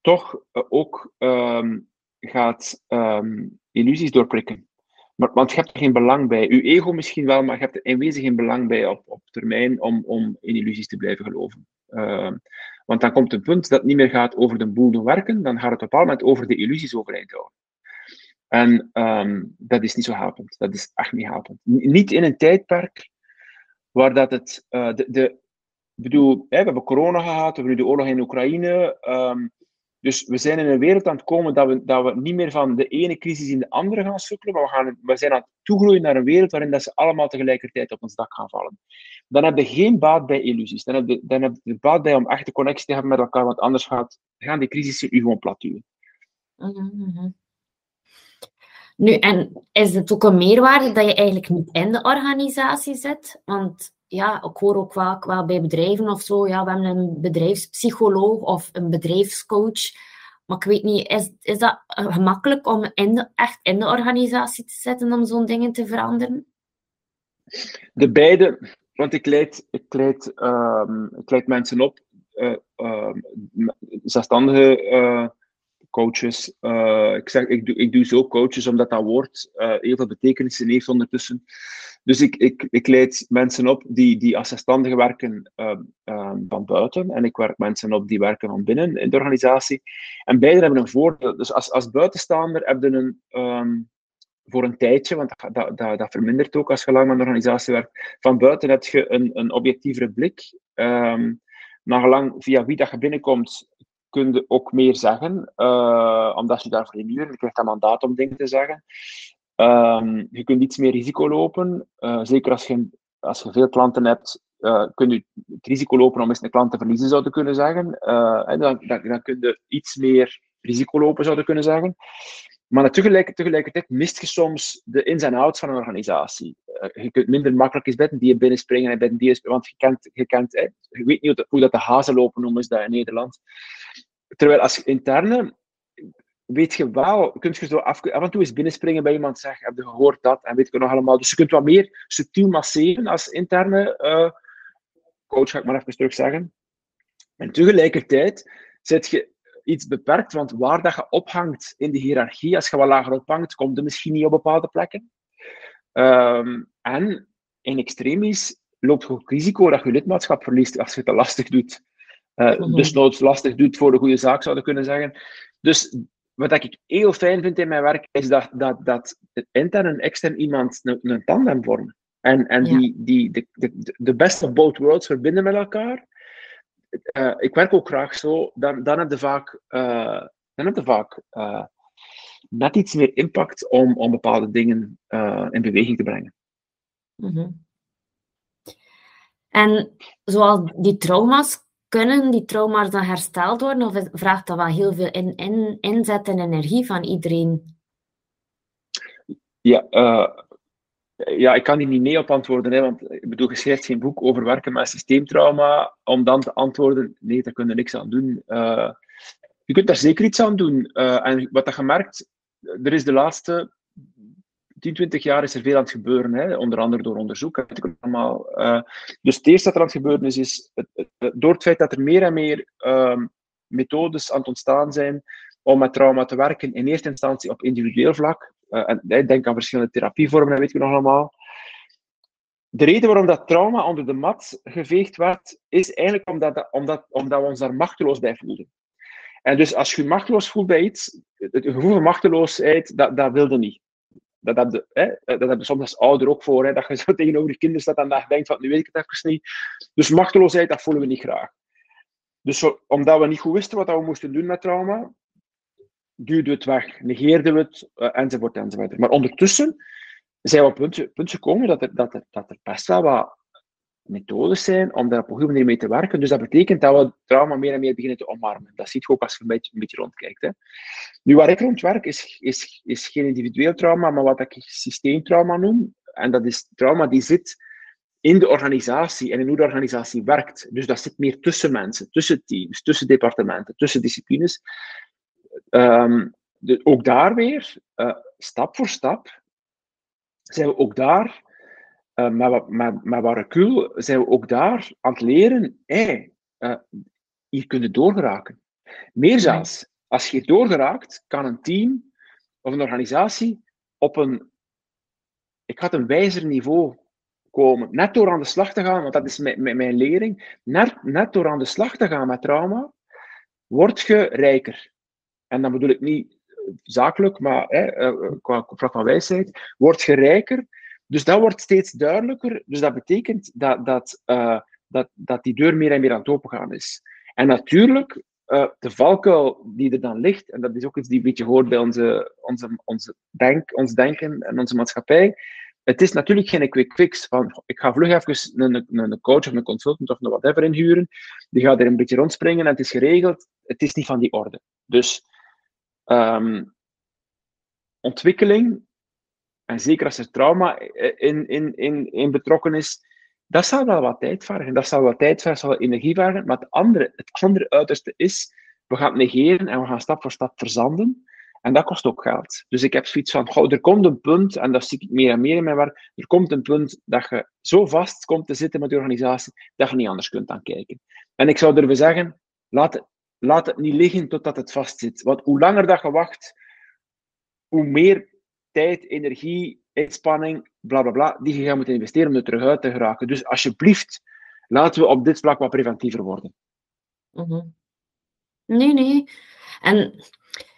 toch uh, ook um, gaat um, illusies doorprikken. Maar, want je hebt er geen belang bij. Je ego misschien wel, maar je hebt er in wezen geen belang bij op, op termijn om, om in illusies te blijven geloven. Uh, want dan komt het punt dat het niet meer gaat over de boel doen werken, dan gaat het op een bepaald moment over de illusies overeind houden. En dat is niet zo helpend. Dat is echt niet helpend. niet in een tijdperk waar dat het, uh, de, de, ik bedoel, we hebben corona gehad, we hebben nu de oorlog in Oekraïne. Um, dus we zijn in een wereld aan het komen dat we, dat we niet meer van de ene crisis in de andere gaan sukkelen, maar we, gaan, we zijn aan het toegroeien naar een wereld waarin dat ze allemaal tegelijkertijd op ons dak gaan vallen. Dan heb je geen baat bij illusies. Dan heb je, dan heb je baat bij om echt de connectie te hebben met elkaar, want anders gaat, gaan die crisissen u gewoon plat duwen. Mm Nu, en is het ook een meerwaarde dat je eigenlijk niet in de organisatie zit? Want ja, ik hoor ook vaak wel bij bedrijven of zo, ja, we hebben een bedrijfspsycholoog of een bedrijfscoach. Maar ik weet niet, is, is dat gemakkelijk om echt in de organisatie te zetten om zo'n dingen te veranderen? De beide, want ik leid, ik leid, um, ik leid mensen op, uh, uh, zelfstandige uh, coaches. Uh, ik, zeg, ik, doe, ik doe zo coaches omdat dat woord uh, heel veel betekenissen heeft ondertussen. Dus ik, ik, ik leid mensen op die, die als zelfstandigen werken uh, van buiten. En ik werk mensen op die werken van binnen in de organisatie. En beide hebben een voordeel. Dus als, als buitenstaander heb je een, um, voor een tijdje, want dat, dat, dat, vermindert ook als je lang met een organisatie werkt. Van buiten heb je een, een objectievere blik. Um, nagelang via wie dat je binnenkomt, kun je ook meer zeggen, uh, omdat je daarvoor inhuurt. Je krijgt een mandaat om dingen te zeggen. Um, je kunt iets meer risico lopen. Uh, zeker als je, als je veel klanten hebt, uh, kun je het risico lopen om eens een klant te verliezen, zou kunnen zeggen. en dan, dan, kun je iets meer risico lopen, zou kunnen zeggen. Maar tegelijk, tegelijkertijd mist je soms de ins en outs van een organisatie. Je kunt minder makkelijk eens bidden die je binnenspringen en bidden die want je kent, je, kent, je weet niet hoe dat de hazen lopen noemen ze dat in Nederland. Terwijl als interne weet je wel, kun je zo af, en toe eens binnenspringen bij iemand zeggen, heb je gehoord dat? En weet je nog allemaal. Dus je kunt wat meer subtiel masseren als interne uh, coach, ga ik maar even terug zeggen. En tegelijkertijd zit je iets beperkt, want waar dat je ophangt in de hiërarchie, als je wat lager ophangt, komt je misschien niet op bepaalde plekken. Um, en in extremis loopt je ook risico dat je lidmaatschap verliest als je het te lastig doet. Uh, mm-hmm. Dus nooit lastig doet voor de goede zaak, zouden kunnen zeggen. Dus wat ik heel fijn vind in mijn werk, is dat, dat, dat intern en extern iemand een, een tandem vormen. En, en ja. die, die, de, de, de best of both worlds verbinden met elkaar. Uh, ik werk ook graag zo, dan, dan heb je vaak, uh, dan heb je vaak uh, net iets meer impact om, om bepaalde dingen in beweging te brengen. -hmm. En zoals die trauma's, kunnen die trauma's dan hersteld worden? Of vraagt dat wel heel veel in, in, inzet en energie van iedereen? Ja, uh, ja, ik kan hier niet nee op antwoorden. Hè, want ik bedoel, je schrijft geen boek over werken met systeemtrauma. Om dan te antwoorden, nee, daar kunnen we niks aan doen. Uh, je kunt daar zeker iets aan doen. Uh, en wat je merkt, er is de laatste 10, 20 jaar is er veel aan het gebeuren, hè? onder andere door onderzoek. Uh, dus het eerste dat er aan het gebeuren is, is het, het, door het feit dat er meer en meer um, methodes aan het ontstaan zijn om met trauma te werken, in eerste instantie op individueel vlak. Uh, en ik denk aan verschillende therapievormen, dat weet je nog allemaal. De reden waarom dat trauma onder de mat geveegd werd, is eigenlijk omdat, omdat, omdat we ons daar machteloos bij voelden. En dus als je je machteloos voelt bij iets, het gevoel van machteloosheid, dat, dat wilde niet. Dat heb, hè, dat heb soms als ouder ook voor, hè, dat je zo [LAUGHS] tegenover je kinderen staat en dat denkt van, nu weet ik het even niet. Dus machteloosheid, dat voelen we niet graag. Dus omdat we niet goed wisten wat we moesten doen met trauma, duwden we het weg, negeerden we het, uh, enzovoort, enzovoort. Maar ondertussen zijn we op punt, punt gekomen dat er, dat, er, dat er best wel wat methodes zijn om daar op een goede manier mee te werken. Dus dat betekent dat we trauma meer en meer beginnen te omarmen. Dat ziet je ook als je een beetje, een beetje rondkijkt. Hè. Nu, waar ik rond werk, is, is, is geen individueel trauma, maar wat ik systeemtrauma noem. En dat is trauma die zit in de organisatie en in hoe de organisatie werkt. Dus dat zit meer tussen mensen, tussen teams, tussen departementen, tussen disciplines. De, ook daar weer, uh, stap voor stap, zijn we ook daar uh, met, met, met Warrecul zijn we ook daar aan het leren, hey, uh, hier kun je doorgeraken. Meer zelfs, als je hier doorgeraakt, kan een team of een organisatie op een, ik had een wijzer niveau komen. Net door aan de slag te gaan, want dat is mijn, mijn lering, net, net door aan de slag te gaan met trauma, word je rijker. En dan bedoel ik niet zakelijk, maar hè, qua vlak van wijsheid, word je rijker dus dat wordt steeds duidelijker. Dus dat betekent dat, dat, uh, dat, dat die deur meer en meer aan het opengaan is. En natuurlijk, uh, de valkuil die er dan ligt, en dat is ook iets die een beetje hoort bij onze, onze, onze denk, ons denken en onze maatschappij. Het is natuurlijk geen quick fix van ik ga vlug even een, een, coach of een consultant of een whatever inhuren. Die gaat er een beetje rondspringen en het is geregeld. Het is niet van die orde. Dus um, ontwikkeling en zeker als er trauma in, in, in, in betrokken is, dat zal wel wat tijd vergen. Dat zal wat tijd vergen, zal energie vergen. Maar het andere, het andere uiterste is we gaan het negeren en we gaan stap voor stap verzanden. En dat kost ook geld. Dus ik heb zoiets van, er komt een punt, en dat zie ik meer en meer in mijn werk, er komt een punt dat je zo vast komt te zitten met de organisatie, dat je niet anders kunt aan kijken. En ik zou durven zeggen, laat, laat het niet liggen totdat het vast zit. Want hoe langer dat je wacht, hoe meer tijd, energie, inspanning, bla bla bla, die je gaat moeten investeren om er terug uit te geraken. Dus alsjeblieft, laten we op dit vlak wat preventiever worden. Mhm. Nee, nee. En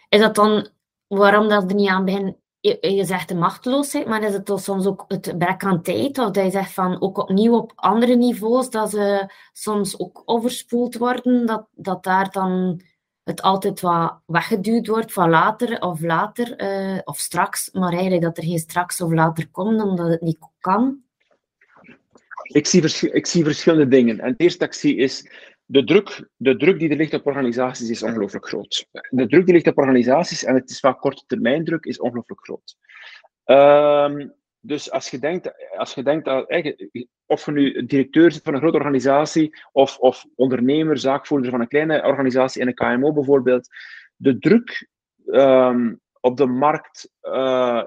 is dat dan waarom dat er niet aan begint? Je, zegt de machteloosheid, maar is het dan soms ook het gebrek aan tijd? Of dat je zegt van ook opnieuw op andere niveaus, dat ze soms ook overspoeld worden, dat, dat daar dan het altijd wat weggeduwd wordt van later of later uh, of straks, maar eigenlijk dat er geen straks of later komt omdat het niet kan? Ik zie, ik zie verschillende dingen. En het eerste dat ik zie is de druk, de druk die er ligt op organisaties is ongelooflijk groot. De druk die ligt op organisaties, en het is vaak korte termijn druk, is ongelooflijk groot. Um, dus als je denkt, als je denkt dat, of je nu directeur zit van een grote organisatie, of, of ondernemer, zaakvoerder van een kleine organisatie in een KMO bijvoorbeeld, de druk um, op de markt, uh,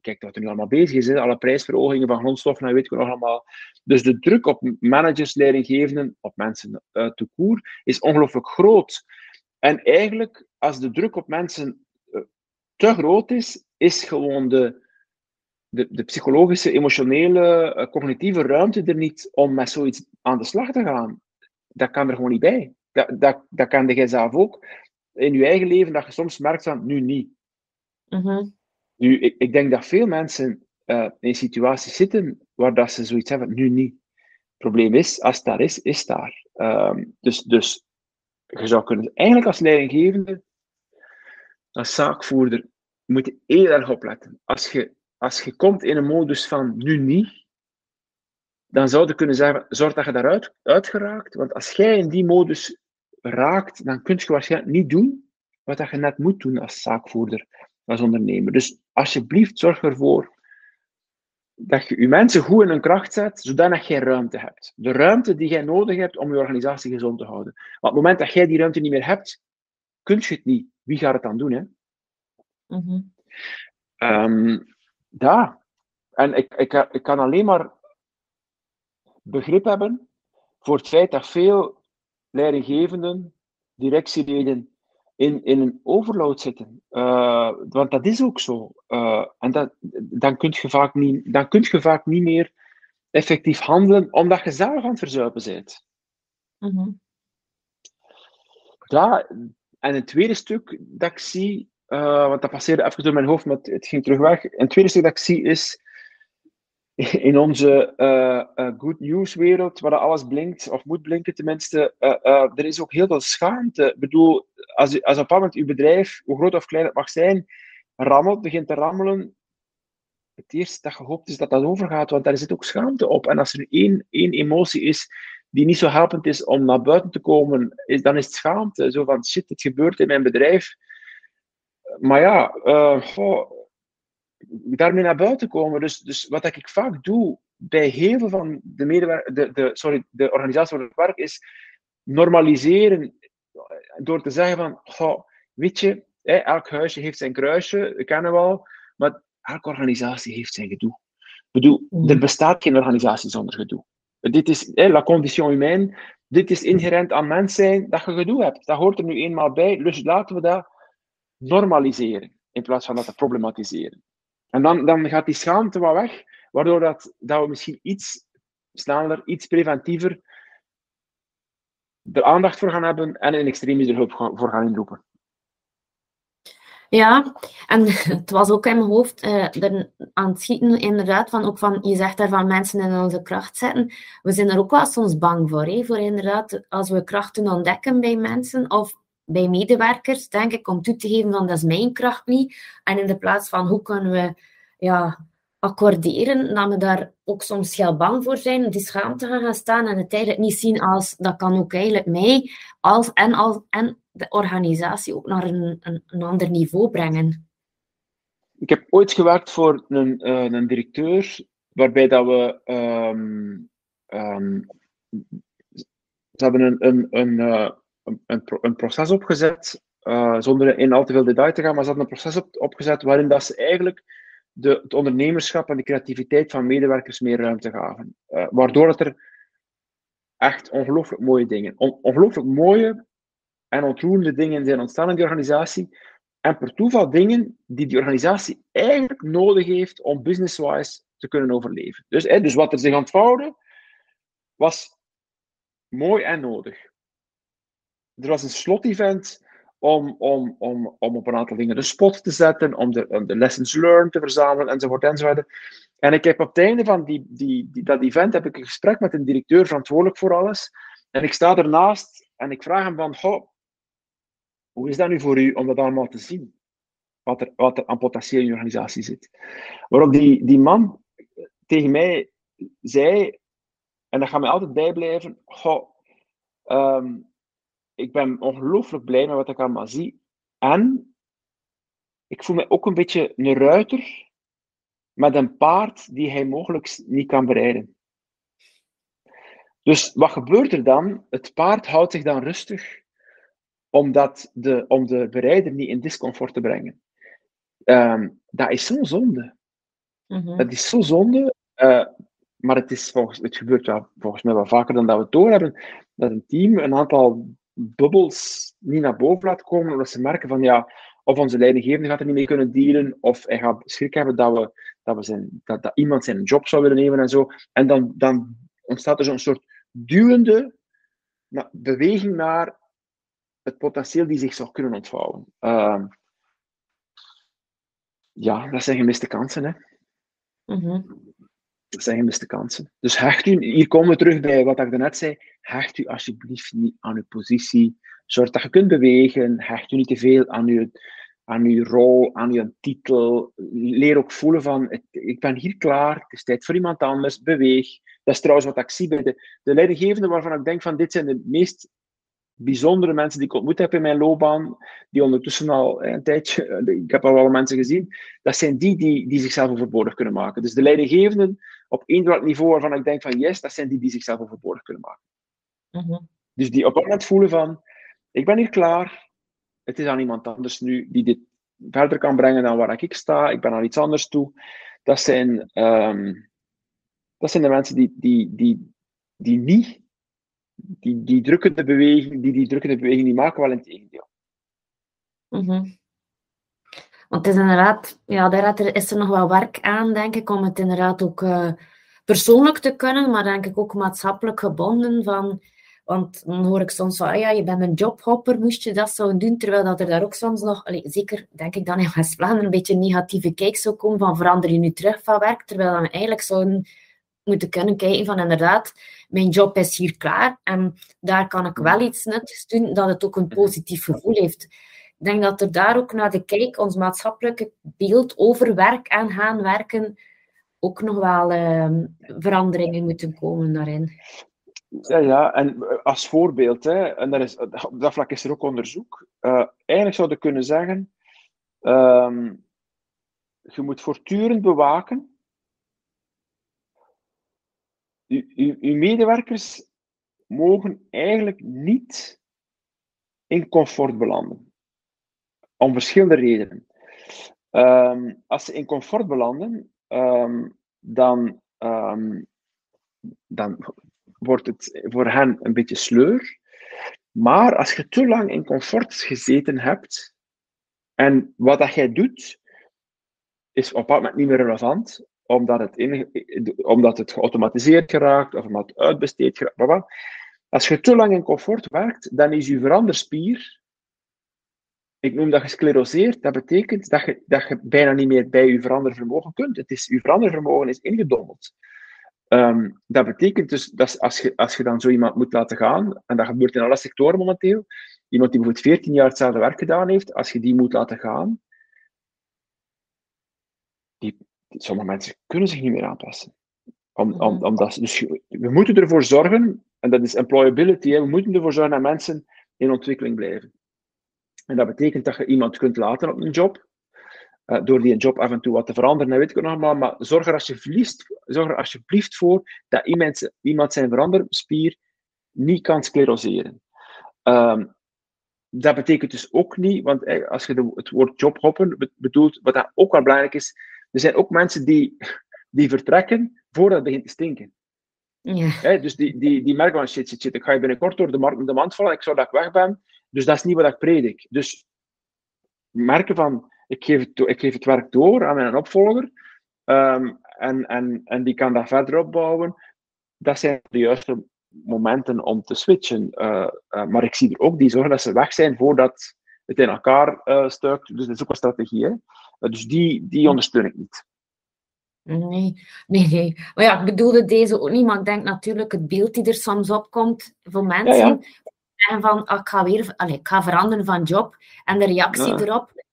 kijk wat er nu allemaal bezig is, alle prijsverhogingen van grondstoffen, en weet ik nog allemaal. Dus de druk op managers, leidinggevenden, op mensen uh, te koer, is ongelooflijk groot. En eigenlijk, als de druk op mensen uh, te groot is, is gewoon de, de, de psychologische, emotionele, cognitieve ruimte er niet om met zoiets aan de slag te gaan. Dat kan er gewoon niet bij. Dat, dat, dat kan jij zelf ook in je eigen leven, dat je soms merkt van, nu niet Mhm. Nu, ik, ik, denk dat veel mensen uh, in situaties zitten waar dat ze zoiets hebben, nu niet. Het probleem is, als het daar is, is daar. Um, dus, dus je zou kunnen, eigenlijk als leidinggevende, als zaakvoerder, moet je heel erg opletten. Als je, als je komt in een modus van nu niet, dan zou je kunnen zeggen, zorg dat je daaruit uit geraakt. Want als jij in die modus raakt, dan kun je waarschijnlijk niet doen wat je net moet doen als zaakvoerder als ondernemer. Dus alsjeblieft, zorg ervoor dat je je mensen goed in hun kracht zet, zodat jij ruimte hebt. De ruimte die jij nodig hebt om je organisatie gezond te houden. Want op het moment dat jij die ruimte niet meer hebt, kun je het niet. Wie gaat het dan doen? Hè? Mm ja, en ik, ik, ik kan alleen maar begrip hebben voor het feit dat veel leidinggevenden, directieleden, in, in een overload zitten. Uh, want dat is ook zo. Uh, en dat, dan, kun je vaak niet, dan kun je vaak niet meer effectief handelen, omdat je zelf aan het verzuipen bent. Mm -hmm. Ja, en het tweede stuk dat ik zie, uh, want dat passeerde even door mijn hoofd, maar het ging terug weg. En tweede stuk dat ik zie is [LAUGHS] in onze uh, uh, good news wereld, waar alles blinkt, of moet blinken tenminste, er is ook heel veel schaamte. Ik bedoel, als, als op een uw bedrijf, hoe groot of klein het mag zijn, rammelt, begint te rammelen, het eerste dat je hoopt is dat dat overgaat, want daar zit ook schaamte op. En als er één, één emotie is die niet zo helpend is om naar buiten te komen, is, dan is het schaamte. Zo van, shit, het gebeurt in mijn bedrijf. Maar ja, goh, daarmee naar buiten komen. Dus, dus wat ik vaak doe bij heel veel van de, medewer- de, de, sorry, de organisatie waar ik werk, is normaliseren door te zeggen van, goh, weet je, elk huisje heeft zijn kruisje, dat kennen we al, maar elke organisatie heeft zijn gedoe. Ik bedoel, mm. er bestaat geen organisatie zonder gedoe. Dit is eh, la condition humaine, dit is inherent aan mens zijn dat je gedoe hebt. Dat hoort er nu eenmaal bij, dus laten we dat normaliseren in plaats van dat te problematiseren. En dan, dan gaat die schaamte wat weg, waardoor dat, dat we misschien iets sneller, iets preventiever er aandacht voor gaan hebben en in extremis er hulp voor gaan inroepen. Ja, en [LAUGHS] het was ook in mijn hoofd uh, er aan het schieten, inderdaad, van, ook van, je zegt daar van mensen in onze kracht zetten. We zijn er ook wel soms bang voor, hè, voor inderdaad, als we krachten ontdekken bij mensen, of bij medewerkers, denk ik, om toe te geven van dat is mijn kracht niet. En in de plaats van hoe kunnen we ja, accorderen, dat we daar ook soms heel bang voor zijn, die schaamte gaan gaan staan en het eigenlijk niet zien als dat kan ook eigenlijk mij als, en, als, en de organisatie ook naar een, een, ander niveau brengen. Ik heb ooit gewerkt voor een, uh, een directeur waarbij dat we um, ze hebben een, een, een, uh, een, proces opgezet, uh, zonder in al te veel detail te gaan, maar ze hadden een proces op, opgezet waarin dat ze eigenlijk de, het ondernemerschap en de creativiteit van medewerkers meer ruimte gaven. Uh, waardoor het er echt ongelooflijk mooie dingen, on, ongelooflijk mooie en ontroerende dingen zijn ontstaan in die organisatie. En per toeval dingen die die organisatie eigenlijk nodig heeft om business-wise te kunnen overleven. Dus, hè, dus wat er zich ontvouwde, was mooi en nodig. Er was een slot-event om, om, om, om op een aantal dingen de spot te zetten, om de, de lessons learned te verzamelen, enzovoort, enzovoort. En ik heb op het einde van die, die, dat event heb ik een gesprek met een directeur verantwoordelijk voor alles. En ik sta ernaast en ik vraag hem van, goh, hoe is dat nu voor u om dat allemaal te zien? Wat er, wat er aan potentieel in je organisatie zit. Waarop die, die man tegen mij zei, en dat gaat mij altijd bijblijven, goh, um, ik ben ongelooflijk blij met wat ik allemaal zie. En ik voel me ook een beetje een ruiter met een paard die hij mogelijk niet kan bereiden. Dus wat gebeurt er dan? Het paard houdt zich dan rustig omdat de, om de bereider niet in discomfort te brengen. Um, dat is zo'n zonde. Mm Dat is zo zonde. Uh, maar het, is volgens, het gebeurt wel, volgens mij wel vaker dan dat we het doorhebben. Dat een team een aantal bubbels niet naar boven laat komen, omdat ze merken van ja, of onze leidinggevende gaat er niet mee kunnen dealen, of hij gaat schrik hebben dat, we, dat, we zijn, dat, dat iemand zijn job zou willen nemen en zo. En dan, dan ontstaat er zo'n soort duwende beweging naar het potentieel die zich zou kunnen ontvouwen. Uh, ja, dat zijn gemiste kansen. Hè. Mm dat zijn gemiste kansen. Dus hecht u, hier komen we terug bij wat ik net zei, hecht u alsjeblieft niet aan uw positie. Zorg dat je kunt bewegen, hecht u niet te veel aan uw, aan uw rol, aan uw titel. Leer ook voelen van, ik ben hier klaar, het is tijd voor iemand anders, beweeg. Dat is trouwens wat ik zie bij de, de leidinggevenden waarvan ik denk van, dit zijn de meest bijzondere mensen die ik ontmoet heb in mijn loopbaan, die ondertussen al een tijdje, [LAUGHS] ik heb al wel mensen gezien, dat zijn die, die die zichzelf overbodig kunnen maken. Dus de leidinggevenden op één niveau waarvan ik denk van yes, dat zijn die die zichzelf overbodig kunnen maken. Mhm. Dus die op een moment voelen van, ik ben hier klaar, het is aan iemand anders nu die dit verder kan brengen dan waar ik sta, ik ben aan iets anders toe. Dat zijn, um, dat zijn de mensen die, die, die, die niet die, die drukkende beweging, die die drukkende beweging niet maken, wel in het tegendeel. Mm Want het is inderdaad, ja, daar is er nog wel werk aan, denk ik, om het inderdaad ook uh, persoonlijk te kunnen, maar denk ik ook maatschappelijk gebonden van... Want dan hoor ik soms van, ah ja, je bent een jobhopper, moest je dat zo doen? Terwijl dat er daar ook soms nog, zeker denk ik dan in [LAUGHS] West-Vlaanderen, een beetje een negatieve kijk zou komen van verander je nu terug van werk? Terwijl dan eigenlijk zo'n moeten kunnen kijken van inderdaad, mijn job is hier klaar en daar kan ik wel iets nuttigs doen dat het ook een positief gevoel heeft. Ik denk dat er daar ook naar de kijk, ons maatschappelijke beeld over werk en gaan werken, ook nog wel uh, veranderingen moeten komen daarin. Ja, ja, en als voorbeeld, hè, en dat is, op dat vlak is er ook onderzoek. Uh, eigenlijk zouden kunnen zeggen, uh, je moet voortdurend bewaken uw medewerkers mogen eigenlijk niet in comfort belanden. Om verschillende redenen. Um, als ze in comfort belanden, um, dan, um, dan wordt het voor hen een beetje sleur. Maar als je te lang in comfort gezeten hebt, en wat dat jij doet, is op dat moment niet meer relevant, omdat het, in, omdat het geautomatiseerd geraakt of omdat het uitbesteed geraakt. Als je te lang in comfort werkt, dan is je veranderspier, ik noem dat gescleroseerd, dat betekent dat je, dat je bijna niet meer bij je verandervermogen kunt. Het is, je verandervermogen is ingedommeld. Um, dat betekent dus dat als je, als je dan zo iemand moet laten gaan, en dat gebeurt in alle sectoren momenteel, iemand die bijvoorbeeld 14 jaar hetzelfde werk gedaan heeft, als je die moet laten gaan, die, sommige mensen kunnen zich niet meer aanpassen. Om, om, mhm. omdat, dus we moeten ervoor zorgen, en dat is employability, hè, we moeten ervoor zorgen dat mensen in ontwikkeling blijven. En dat betekent dat je iemand kunt laten op een job, uh, door die job af en toe wat te veranderen, dat weet ik nog maar, maar zorg er alsjeblieft, zorg er alsjeblieft voor dat iemand, iemand zijn veranderspier niet kan scleroseren. Um, dat betekent dus ook niet, want als je de, het woord jobhoppen bedoelt, wat dat ook wel belangrijk is, er zijn ook mensen die, die vertrekken voordat het begint te stinken. Ja. dus die, die, die merken van shit, shit, shit, ik ga je binnenkort door de, markt, de mand vallen, ik zou dat ik weg ben. Dus dat is niet wat ik predik. Dus merken van, ik geef het, ik geef het werk door aan mijn opvolger ehm, en, en, en die kan dat verder opbouwen. Dat zijn de juiste momenten om te switchen. Uh, uh, maar ik zie er ook die zorgen dat ze weg zijn voordat het in elkaar uh, stuikt. Dus dat is ook een strategie. Hè? dus die, die ondersteun ik niet. Nee, nee, nee. Maar ja, ik bedoelde deze ook niet, maar ik denk natuurlijk het beeld die er soms opkomt voor mensen. En van, ah, ik, ga weer, allez, ik ga veranderen van job. En de reactie erop,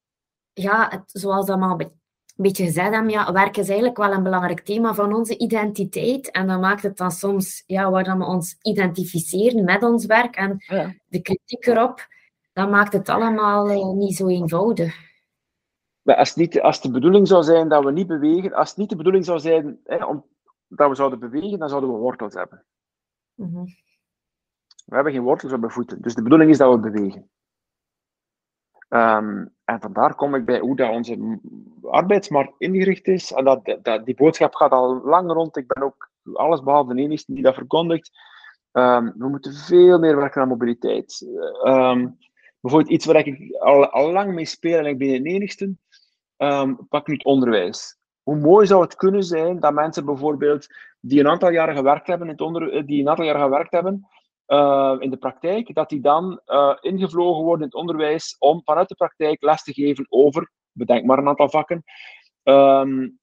ja, het, zoals dat maar een beetje gezegd hebben, ja, werk is eigenlijk wel een belangrijk thema van onze identiteit. En dat maakt het dan soms, ja, waar we ons identificeren met ons werk en de kritiek erop, dat maakt het allemaal eh, niet zo eenvoudig. Maar als, niet, als de bedoeling zou zijn dat we niet bewegen, als het niet de bedoeling zou zijn hè, om, dat we zouden bewegen, dan zouden we wortels hebben. Mhm. We hebben geen wortels, we hebben voeten. Dus de bedoeling is dat we bewegen. Um, en vandaar kom ik bij hoe dat onze arbeidsmarkt ingericht is. En dat, dat, die boodschap gaat al lang rond. Ik ben ook alles behalve de enige die dat verkondigt. Um, we moeten veel meer werken aan mobiliteit. Um, bijvoorbeeld iets waar ik al, al lang mee speel en ik ben de enigste. Pak nu het onderwijs. Hoe mooi zou het kunnen zijn dat mensen bijvoorbeeld die een aantal jaren gewerkt hebben, in het onder, die een aantal jaren gewerkt hebben uh, in de praktijk, dat die dan uh, ingevlogen worden in het onderwijs om vanuit de praktijk les te geven over, bedenk maar een aantal vakken. Um,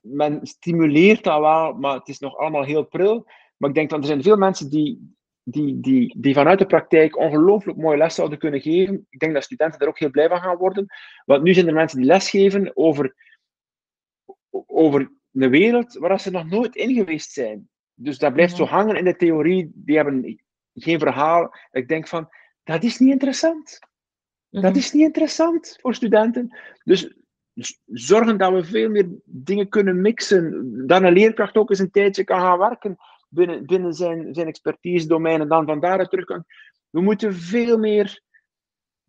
men stimuleert dat wel, maar het is nog allemaal heel pril. Maar ik denk dat er zijn veel mensen die, die, die, die vanuit de praktijk ongelooflijk mooie les zouden kunnen geven. Ik denk dat studenten er ook heel blij van gaan worden. Want nu zijn er mensen die lesgeven over, over een wereld waar ze nog nooit in geweest zijn. Dus dat blijft zo hangen in de theorie. Die hebben geen verhaal. Ik denk van, dat is niet interessant. Dat mhm. is niet interessant voor studenten. Dus zorgen dat we veel meer dingen kunnen mixen. Dat een leerkracht ook eens een tijdje kan gaan werken binnen, binnen zijn, zijn expertise-domein en dan van daaruit terug kan. We moeten veel meer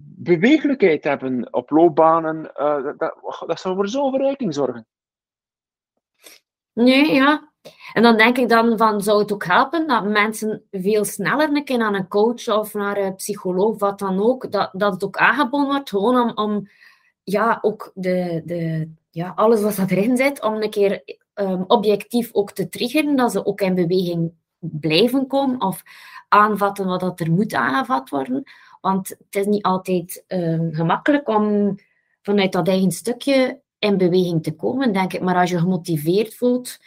bewegelijkheid hebben op loopbanen. Uh, dat, dat zou voor zo'n verrijking zorgen. Nee, ja. En dan denk ik dan van, zou het ook helpen dat mensen veel sneller een keer naar een coach of naar een psycholoog, wat dan ook, dat, dat het ook aangeboden wordt, gewoon om, om ja, ook de, de, ja, alles wat erin zit, om een keer um, objectief ook te triggeren, dat ze ook in beweging blijven komen of aanvatten wat dat er moet aangevat worden. Want het is niet altijd um, gemakkelijk om vanuit dat eigen stukje in beweging te komen, denk ik. Maar als je gemotiveerd voelt,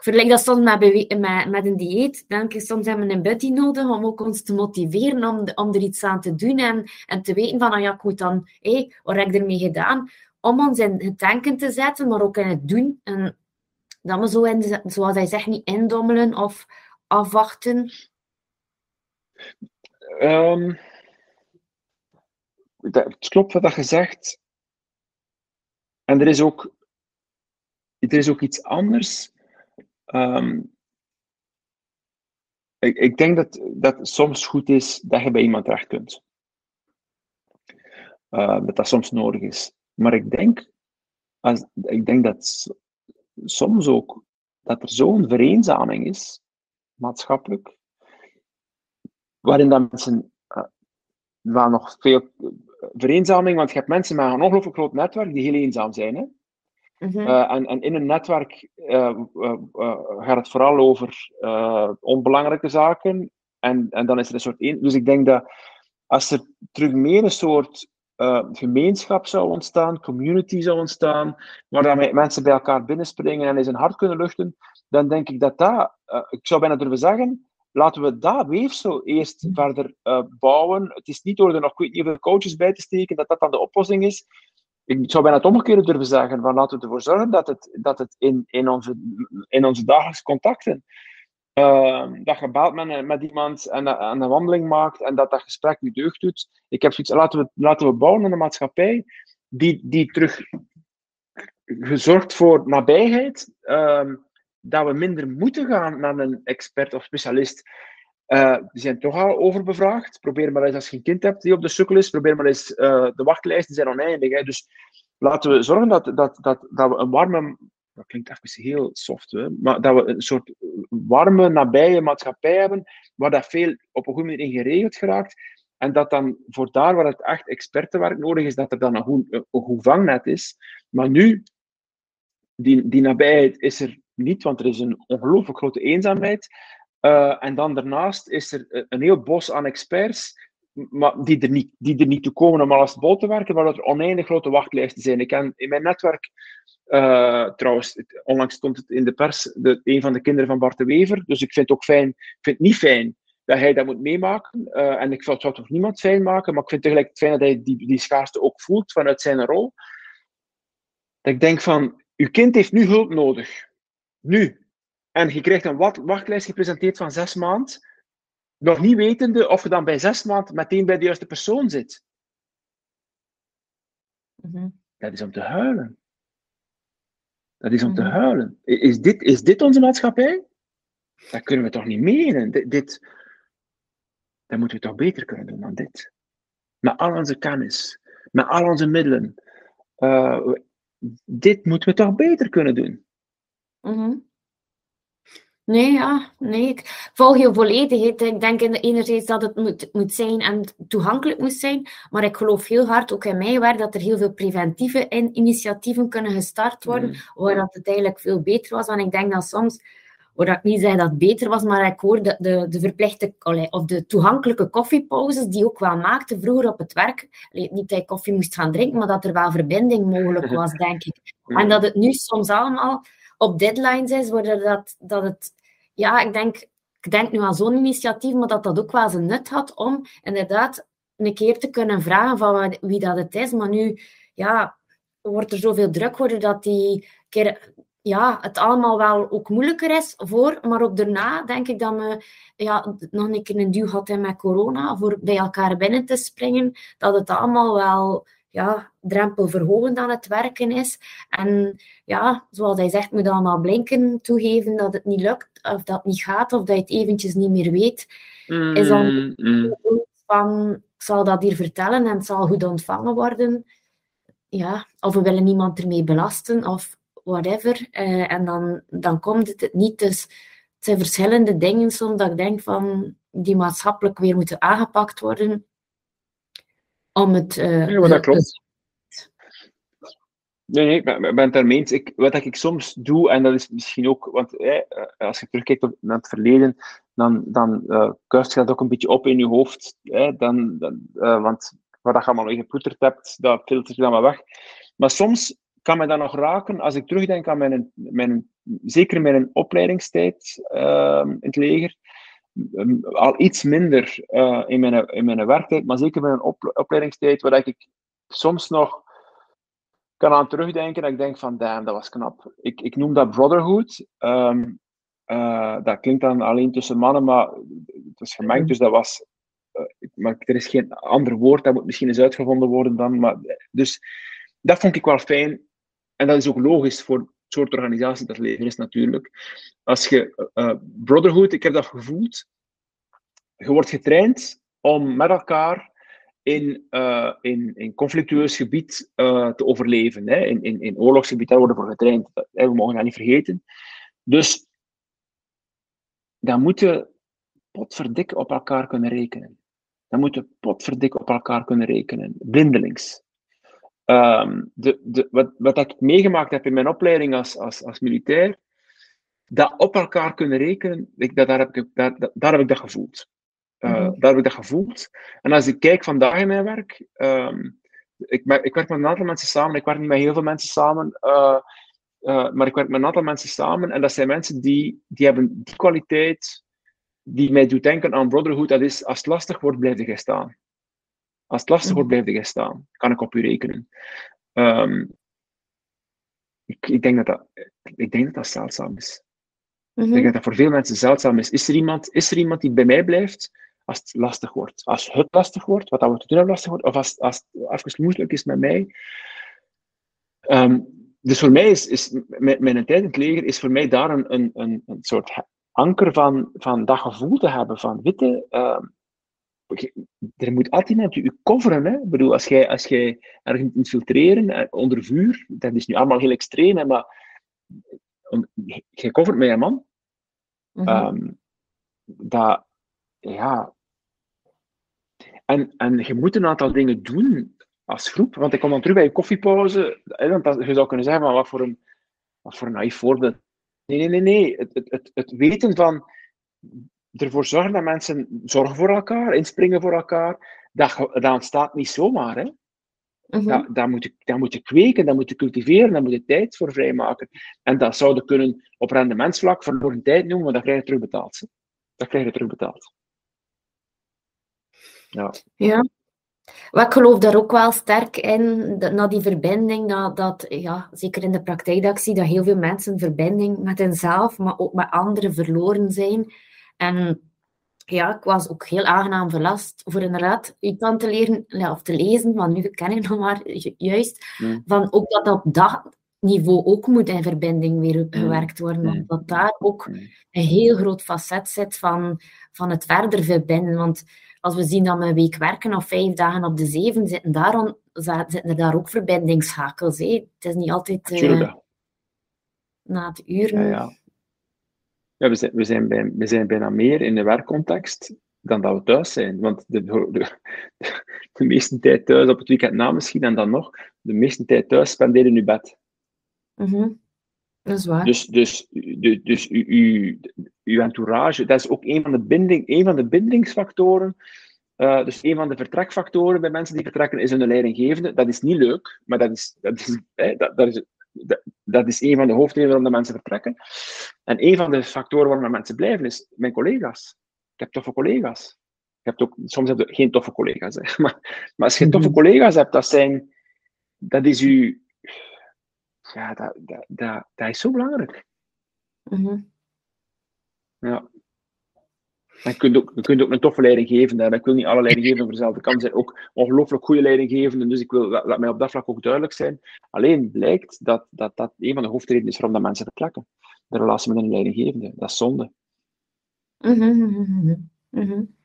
ik vergelijk dat soms met, met, met een dieet. Denk ik, soms hebben we een buddy nodig om ook ons te motiveren om, om er iets aan te doen en, en te weten van, ah ja, moet dan, hé, wat heb ik ermee gedaan? Om ons in het denken te zetten, maar ook in het doen. En dat we zo, in, zoals hij zegt, niet indommelen of afwachten? Um, het klopt wat je zegt. En er is ook, er is ook iets anders. Um, ik, ik, denk dat, dat het soms goed is dat je bij iemand terecht kunt. Uh, dat dat soms nodig is. Maar ik denk, als, ik denk dat soms ook dat er zo'n vereenzaming is, maatschappelijk, waarin dat mensen uh, wel nog veel vereenzaming, want je hebt mensen met een ongelooflijk groot netwerk die heel eenzaam zijn. Hè? Mhm. Uh, en, en, in een netwerk uh, gaat het vooral over onbelangrijke zaken. En, en dan is er een soort. Een, dus ik denk dat als er terug meer een soort gemeenschap zou ontstaan, community zou ontstaan, waar dan mensen bij elkaar binnenspringen en eens een hart kunnen luchten, dan denk ik dat dat, ik zou bijna durven zeggen, laten we dat weefsel eerst mm. verder uh, bouwen. Het is niet door er nog niet hoeveel coaches bij te steken dat dat dan de oplossing is. Ik zou bijna het omgekeerde durven zeggen, van laten we ervoor zorgen dat het, dat het in, in, onze, in onze dagelijkse contacten uh, dat je belt met, met iemand en, en, een wandeling maakt en dat dat gesprek je deugd doet. Ik heb zoiets, laten we, laten we bouwen in een maatschappij die, die terug gezorgd voor nabijheid, uh, dat we minder moeten gaan naar een expert of specialist. Uh, die zijn toch al overbevraagd. Probeer maar eens, als je een kind hebt die op de sukkel is, probeer maar eens, uh, de wachtlijsten zijn oneindig. Hè. Dus laten we zorgen dat, dat, dat, dat we een warme, dat klinkt even heel soft, hè, maar dat we een soort warme, nabije maatschappij hebben, waar dat veel op een goede manier in geregeld geraakt. En dat dan voor daar waar het echt expertenwerk nodig is, dat er dan een goed vangnet is. Maar nu, die, die nabijheid is er niet, want er is een ongelooflijk grote eenzaamheid. Uh, en dan daarnaast is er een heel bos aan experts maar die, er niet, die er niet toe komen om alles bol te werken, waar er oneindig grote wachtlijsten zijn. Ik ken in mijn netwerk, uh, trouwens, onlangs stond het in de pers, de, een van de kinderen van Bart de Wever, dus ik vind het ook fijn, ik vind het niet fijn dat hij dat moet meemaken. En ik zou het toch niemand fijn maken, maar ik vind het tegelijk fijn dat hij die, die schaarste ook voelt vanuit zijn rol. Dat ik denk van, uw kind heeft nu hulp nodig. Nu. En je krijgt een wachtlijst gepresenteerd van zes maanden nog niet wetende of je dan bij zes maanden meteen bij de juiste persoon zit. Mhm. Dat is om te huilen. Dat is om te mhm. huilen. Is dit, is dit onze maatschappij? Dat kunnen we toch niet menen? Dit, dit, dat moeten we toch beter kunnen doen dan dit. Met al onze kennis, met al onze middelen. Uh, dit moeten we toch beter kunnen doen. Mm Nee, ja, nee, ik volg je volledig. Ik denk enerzijds dat het moet, moet zijn en toegankelijk moet zijn, maar ik geloof heel hard, ook in mijn werk, dat er heel veel preventieve initiatieven kunnen gestart worden, mm. waar dat het eigenlijk veel beter was. Want ik denk dat soms, waar ik niet zeg dat het beter was, maar ik hoor de, de, de verplichte, of de toegankelijke koffiepauzes, die ook wel maakten vroeger op het werk. Niet dat je koffie moest gaan drinken, maar dat er wel verbinding mogelijk [LAUGHS] was, denk ik. En dat het nu soms allemaal op deadlines is, waar dat, dat het ja, ik denk, ik denk nu aan zo'n initiatief, maar dat dat ook wel zijn nut had om inderdaad een keer te kunnen vragen van wie dat het is. Maar nu ja, wordt er zoveel druk worden dat die keer, ja, het allemaal wel ook moeilijker is voor. Maar ook daarna denk ik dat we ja, nog een keer een duw hadden met corona voor bij elkaar binnen te springen. Dat het allemaal wel ja, drempelverhogend aan het werken is. En ja, zoals hij zegt, moet allemaal blinken, toegeven dat het niet lukt, of dat het niet gaat, of dat je het eventjes niet meer weet. Is dan mm, mm. van, ik zal dat hier vertellen en het zal goed ontvangen worden. Ja, of we willen niemand ermee belasten, of whatever. Uh, en dan, dan komt het niet. Dus het zijn verschillende dingen soms dat ik denk van, die maatschappelijk weer moeten aangepakt worden om het... Uh, ja, dat klopt. Nee, nee, ik ben, het. Ik, wat ik soms doe, en dat is misschien ook, want eh, als je terugkijkt naar het verleden, dan, dan uh, kuist je dat ook een beetje op in je hoofd. Eh, dan, dan, uh, want wat je allemaal gepoeterd hebt, dat filtert je dan maar weg. Maar soms kan mij dat nog raken als ik terugdenk aan mijn, mijn zeker mijn opleidingstijd in het leger. Ehm, al iets minder uh, in, mijn, in mijn werktijd, maar zeker een op, opleidingstijd, waar ik soms nog kan aan terugdenken en ik denk van, damn, dat was knap. Ik, ik noem dat brotherhood. Um, uh, dat klinkt dan alleen tussen mannen, maar het was gemengd, dus dat was... Uh, maar er is geen ander woord, dat moet misschien eens uitgevonden worden dan. Maar, dus dat vond ik wel fijn. En dat is ook logisch voor soort organisatie dat leger is natuurlijk. Als je uh, brotherhood, ik heb dat gevoeld, je wordt getraind om met elkaar in, uh, in, conflictueus gebied te overleven. Hè. In, in, in oorlogsgebied, daar worden voor getraind. We mogen dat niet vergeten. Dus dan moeten potverdik op elkaar kunnen rekenen. Dan moeten potverdik op elkaar kunnen rekenen. Blindelings. Um, de, de, wat, wat ik meegemaakt heb in mijn opleiding als, als, als militair, dat op elkaar kunnen rekenen, ik, dat, daar, heb ik, dat, daar heb ik dat gevoeld. Uh, mm Daar heb ik dat gevoeld. En als ik kijk vandaag in mijn werk, um, ik, ik, werk met een aantal mensen samen, ik werk niet met heel veel mensen samen, uh, uh, maar ik werk met een aantal mensen samen en dat zijn mensen die, die hebben die kwaliteit die mij doet denken aan brotherhood, dat is als het lastig wordt, blijf je staan. Als het lastig wordt, blijf je staan. Kan ik op u rekenen. Um, ik, ik, denk dat dat, ik denk dat dat zeldzaam is. Ik denk mhm. dat dat voor veel mensen zeldzaam is. Is er, iemand, is er iemand die bij mij blijft als het lastig wordt? Als het lastig wordt, wat dat we te doen hebben lastig wordt, of als, als het even moeilijk is met mij? Um, dus voor mij is, is mijn, mijn tijd in het leger is voor mij daar een, een, een, een soort anker van, van dat gevoel te hebben van, witte, er moet altijd iemand je coveren. Hè? Ik bedoel, als jij, als jij ergens infiltreren eh, onder vuur, dat is nu allemaal heel extreem, hè, maar jij covert met een man. Mm -hmm. dat, ja. En, en je moet een aantal dingen doen als groep. Want ik kom dan terug bij je koffiepauze. Hè, want je zou kunnen zeggen, maar wat voor een, wat voor een naïef voorbeeld. Nee, nee, nee, nee. Het, het, het, het weten van ervoor zorgen dat mensen zorgen voor elkaar, inspringen voor elkaar, dat, dat ontstaat niet zomaar. Hè? Mm -hmm. dat, moet je, dat moet je kweken, dat moet je cultiveren, daar moet je tijd voor vrijmaken. En dat zouden kunnen op rendementsvlak verloren tijd noemen, maar dat krijg je terugbetaald. Hè? Dat krijg je terugbetaald. Ja. ja. Maar ik geloof daar ook wel sterk in, dat, na die verbinding, dat, dat ja, zeker in de praktijk dat ik zie, dat heel veel mensen verbinding met hunzelf, maar ook met anderen verloren zijn. En ja, ik was ook heel aangenaam verlast voor inderdaad iets aan te leren, ja, of te lezen, want nu ken ik nog maar juist, mm. van ook dat op dat niveau ook moet in verbinding weer gewerkt worden, mm. dat daar ook een heel groot facet zit van, van het verder verbinden, want als we zien dat we een week werken of vijf dagen op de zeven, zitten, daarom, zitten er daar ook verbindingsschakels. Hè. Het is niet altijd uh, na het. Ja, ja. Ja we, zijn, we, zijn bij, we zijn bijna meer in de werkcontext dan dat we thuis zijn. Want de, de, de, meeste tijd thuis, op het weekend na misschien, en dan nog, de meeste tijd thuis spenderen in je bed. Mm -hmm. Dat is waar. Dus, dus, dus, dus uw, uw entourage, dat is ook een van de, binding, een van de bindingsfactoren. Uh, dus een van de vertrekfactoren bij mensen die vertrekken is hun leidinggevende. Dat is niet leuk, maar dat is, dat is, dat, dat is, dat, is een van de hoofdredenen waarom de mensen vertrekken. En een van de factoren waarom mensen blijven is mijn collega's. Ik heb toffe collega's. Je hebt ook, soms heb je geen toffe collega's. Hè. [LAUGHS] Maar, maar als je toffe mhm. collega's hebt, dat, zijn, dat is uw, ja, dat, dat, dat, dat is zo belangrijk. Mm -hmm. Ja. En je kunt, ook, je kunt ook een toffe leidinggevende hebben. Ik wil niet alle leidinggevenden voor dezelfde kant zijn. Ook ongelooflijk goede leidinggevenden. Dus ik wil, laat, mij op dat vlak ook duidelijk zijn. Alleen blijkt dat dat, dat een van de hoofdredenen is waarom dat mensen vertrekken. De relatie met een leidinggevende. Dat is zonde. Mm -hmm. Mm -hmm.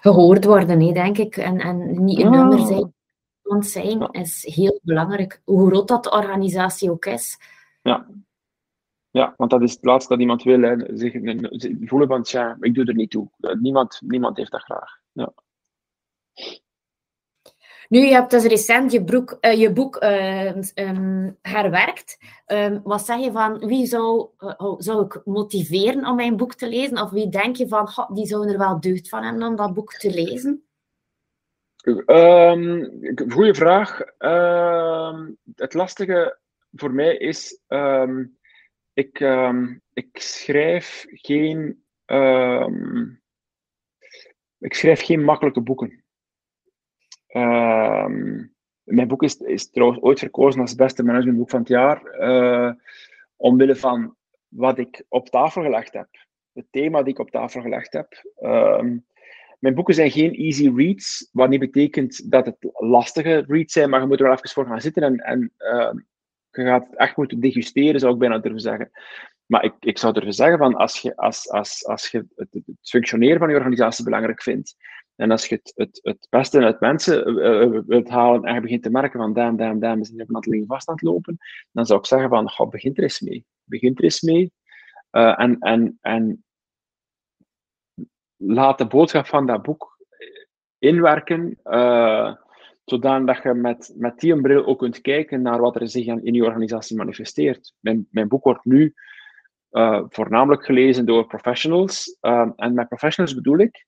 Gehoord worden, hè, denk ik. En, en niet een nummer zijn iemand zijn is heel belangrijk, hoe groot dat de organisatie ook is. Ja. Ja, want dat is het laatste dat iemand wil. Hè. Zich, voelen van, tja, ik doe er niet toe. Niemand, niemand heeft dat graag. Ja. Nu, je hebt dus recent je, broek, uh, je boek uh, um, herwerkt. Um, wat zeg je van, wie zou, uh, zou ik motiveren om mijn boek te lezen? Of wie denk je van, die zou er wel deugd van hebben om dat boek te lezen? Um, goeie vraag. Het lastige voor mij is, um, ik, ik schrijf geen, ik schrijf geen makkelijke boeken. mijn boek is, is trouwens ooit verkozen als beste managementboek van het jaar, uh, omwille van wat ik op tafel gelegd heb. Het thema dat ik op tafel gelegd heb. Mijn boeken zijn geen easy reads, wat niet betekent dat het lastige reads zijn, maar je moet er wel even voor gaan zitten en, en je gaat het echt moeten degusteren, zou ik bijna durven zeggen. Maar ik, ik zou durven zeggen van als je, als, als, als je het, functioneren van je organisatie belangrijk vindt, en als je het, het, het beste uit mensen uh, wilt halen en je begint te merken van damn, damn, damn, we zijn op vast aan het lopen, dan zou ik zeggen van, goh, begin er eens mee. Begin er eens mee. En, en, en laat de boodschap van dat boek inwerken, zodat je met, met die bril ook kunt kijken naar wat er zich in je organisatie manifesteert. Mijn, mijn boek wordt nu uh, voornamelijk gelezen door professionals. Uh, en met professionals bedoel ik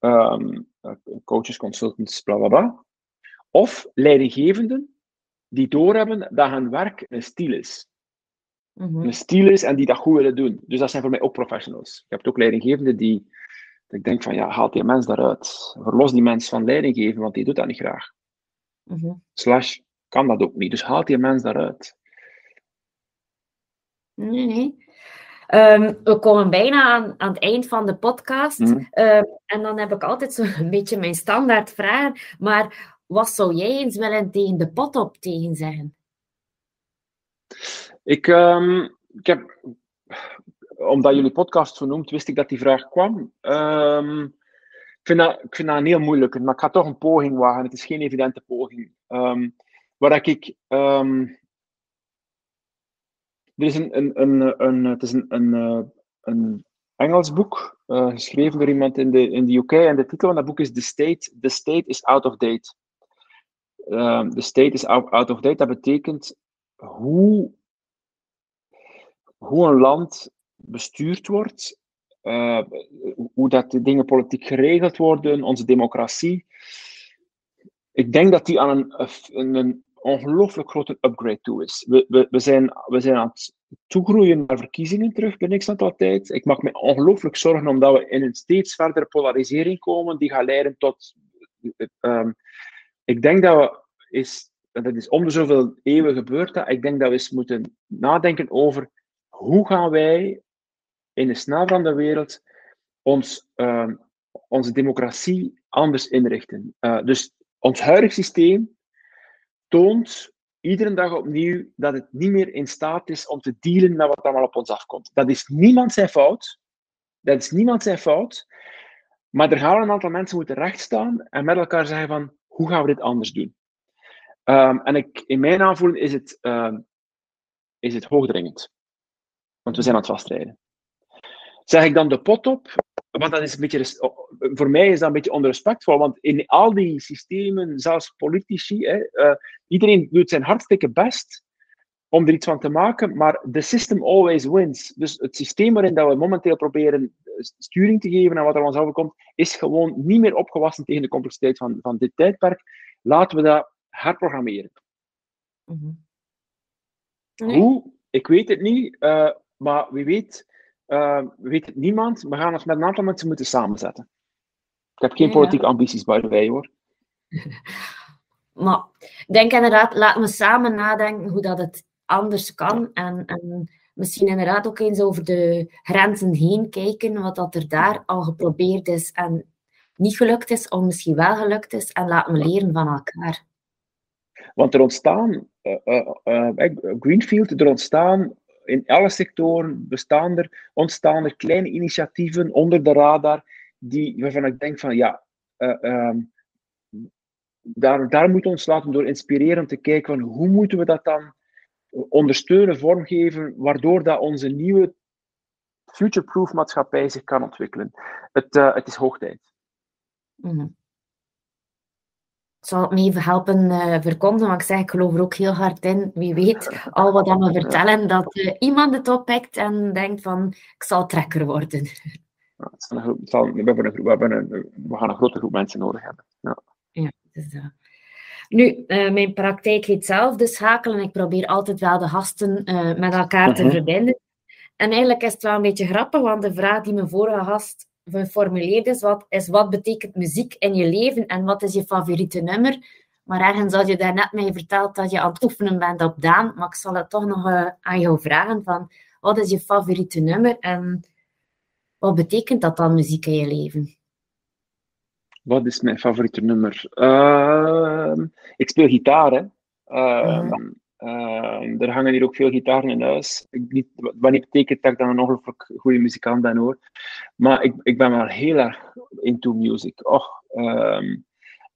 um, coaches, consultants, bla bla bla. Of leidinggevenden die doorhebben dat hun werk een stijl is. Mm -hmm. Een stijl is en die dat goed willen doen. Dus dat zijn voor mij ook professionals. Je hebt ook leidinggevenden die ik denk van, ja, haal die mens daaruit. Verlos die mens van leiding geven, want die doet dat niet graag. Mm -hmm. Slash, kan dat ook niet. Dus haal die mens daaruit. Nee, nee. Um, we komen bijna aan, aan, het eind van de podcast. Mm. Um, en dan heb ik altijd zo'n [LAUGHS] beetje mijn standaard vraag. Maar wat zou jij eens willen tegen de pot op tegen zeggen? Ik, um, ik heb omdat jullie podcast zo noemt, wist ik dat die vraag kwam. Ehm, ik, vind dat, ik vind dat een heel moeilijk, maar ik ga toch een poging wagen. Het is geen evidente poging. Um, waar ik... Um, er is een, een, een, een, het is een, een, een Engels boek, uh, geschreven door iemand in de, in de UK. En de titel van dat boek is The State, The State is Out of Date. The State is out, out of Date, dat betekent hoe, hoe een land bestuurd wordt, uh, hoe dat de dingen politiek geregeld worden, onze democratie. Ik denk dat die aan een, een, ongelooflijk grote upgrade toe is. We, we, zijn, we zijn aan het toegroeien naar verkiezingen terug binnen x aantal tijd. Ik maak me ongelooflijk zorgen omdat we in een steeds verdere polarisering komen die gaat leiden tot. Um, ik denk dat we is, dat is om de zoveel eeuwen gebeurd, ik denk dat we eens moeten nadenken over hoe gaan wij in de snelveranderde wereld ons, uh, onze democratie anders inrichten. Uh, dus ons huidig systeem toont iedere dag opnieuw dat het niet meer in staat is om te dealen met wat allemaal op ons afkomt. Dat is niemand zijn fout. Dat is niemand zijn fout. Maar er gaan een aantal mensen moeten rechtstaan en met elkaar zeggen van, hoe gaan we dit anders doen? Um, en ik, in mijn aanvoeling is het, uh, is het hoogdringend. Want we zijn aan het vastrijden. Zeg ik dan de pot op? Want dat is een beetje, voor mij is dat een beetje onrespectvol, want in al die systemen, zelfs politici, hè, uh, iedereen doet zijn hartstikke best om er iets van te maken, maar the system always wins. Dus het systeem waarin dat we momenteel proberen eh, sturing te geven aan wat er ons overkomt, is gewoon niet meer opgewassen tegen de complexiteit van, van dit tijdperk. Laten we dat herprogrammeren. Mm -hmm. nee. Hoe? Ik weet het niet, uh, maar wie weet uh, weet het niemand. We gaan ons met een aantal mensen moeten samenzetten. Ik heb geen ja, politieke ambities bij de wij hoor. [LAUGHS] maar ik denk inderdaad, laten we samen nadenken hoe dat het anders kan. En, en misschien inderdaad ook eens over de grenzen heen kijken, wat dat er daar al geprobeerd is en niet gelukt is, of misschien wel gelukt is. En laten we leren van elkaar. Want er ontstaan, uh, uh, Greenfield, er ontstaan in alle sectoren bestaan er, ontstaan er kleine initiatieven onder de radar, die, waarvan ik denk van ja, uh, um, daar, daar moeten we ons laten door inspireren om te kijken van hoe moeten we dat dan ondersteunen, vormgeven, waardoor dat onze nieuwe future-proof maatschappij zich kan ontwikkelen. Het, uh, het is hoog tijd. -hmm zal het me even helpen uh, verkondigen, want ik zeg, ik geloof er ook heel hard in. Wie weet, al wat we vertellen, dat uh, iemand het oppikt en denkt van, ik zal trekker worden. Ja, het zal, we, hebben een, we, hebben een, we gaan een grote groep mensen nodig hebben. Ja, ja dus, uh, nu, mijn praktijk heet zelf de schakelen. Ik probeer altijd wel de gasten met elkaar te -huh. verbinden. En eigenlijk is het wel een beetje grappig, want de vraag die mijn vorige gast geformuleerd is, wat, is wat betekent muziek in je leven en wat is je favoriete nummer. Maar ergens had je daarnet mij verteld dat je aan het oefenen bent op Daan, maar ik zal het toch nog uh, aan jou vragen van, wat is je favoriete nummer en wat betekent dat dan, muziek in je leven? Wat is mijn favoriete nummer? Uh, ik speel gitaar, hè. Uh, mm. Uh, er hangen hier ook veel gitaren in huis. Ik, niet, wat niet betekent dat ik dan een ongelooflijk goede muzikant ben hoor. Maar ik, ik ben wel heel erg into music. Och, um,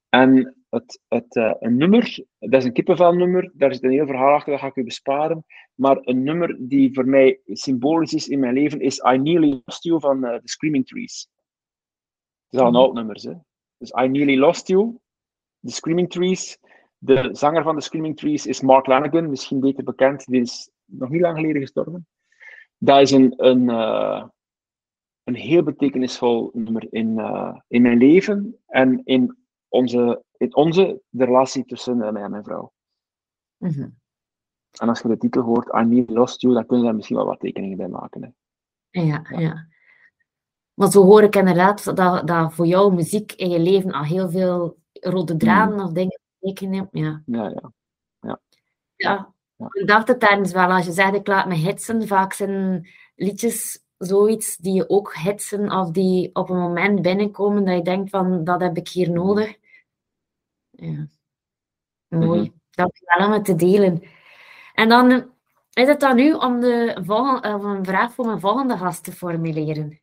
en het, het, uh, een nummer, dat is een kippenvelnummer, daar zit een heel verhaal achter, dat ga ik u besparen. Maar een nummer die voor mij symbolisch is in mijn leven is I Nearly Lost You van uh, The Screaming Trees. Het is al een oud nummer, hè. Dus I Nearly Lost You, The Screaming Trees. De zanger van de Screaming Trees is Mark Lanigan, misschien beter bekend. Die is nog niet lang geleden gestorven. Dat is een, een, uh, een heel betekenisvol nummer in, uh, in mijn leven en in onze, in onze de relatie tussen mij en mijn vrouw. Mm -hmm. En als je de titel hoort, I Need Lost You, dan kun je daar misschien wel wat tekeningen bij maken. Hè. Ja, ja, ja. Maar zo hoor ik inderdaad dat, dat voor jou muziek in je leven al heel veel rode draden mm. of dingen ja. Ja, ja. Ja. ja. ja. Ik dacht het tijdens wel, als je zegt ik laat me hitsen, vaak zijn liedjes zoiets die je ook hitsen of die op een moment binnenkomen dat je denkt van, dat heb ik hier nodig. Ja. Mooi. Mm -hmm. Dankjewel om het te delen. En dan Is het dan nu om de volgende, een vraag voor mijn volgende gast te formuleren?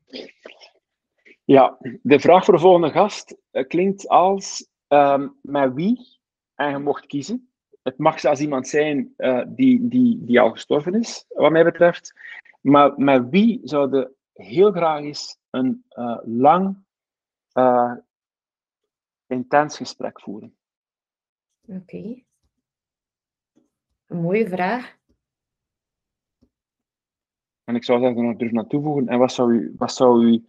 Ja, de vraag voor de volgende gast eh, klinkt als um, met wie, en je mocht kiezen. Het mag zelfs iemand zijn uh, die, die, die al gestorven is, wat mij betreft. Maar met wie zouden heel graag eens een uh, lang, intens gesprek voeren? Oké. Okay. Een mooie vraag. En ik zou zeggen, er nog terug naar toevoegen. En wat zou, u, wat, zou u,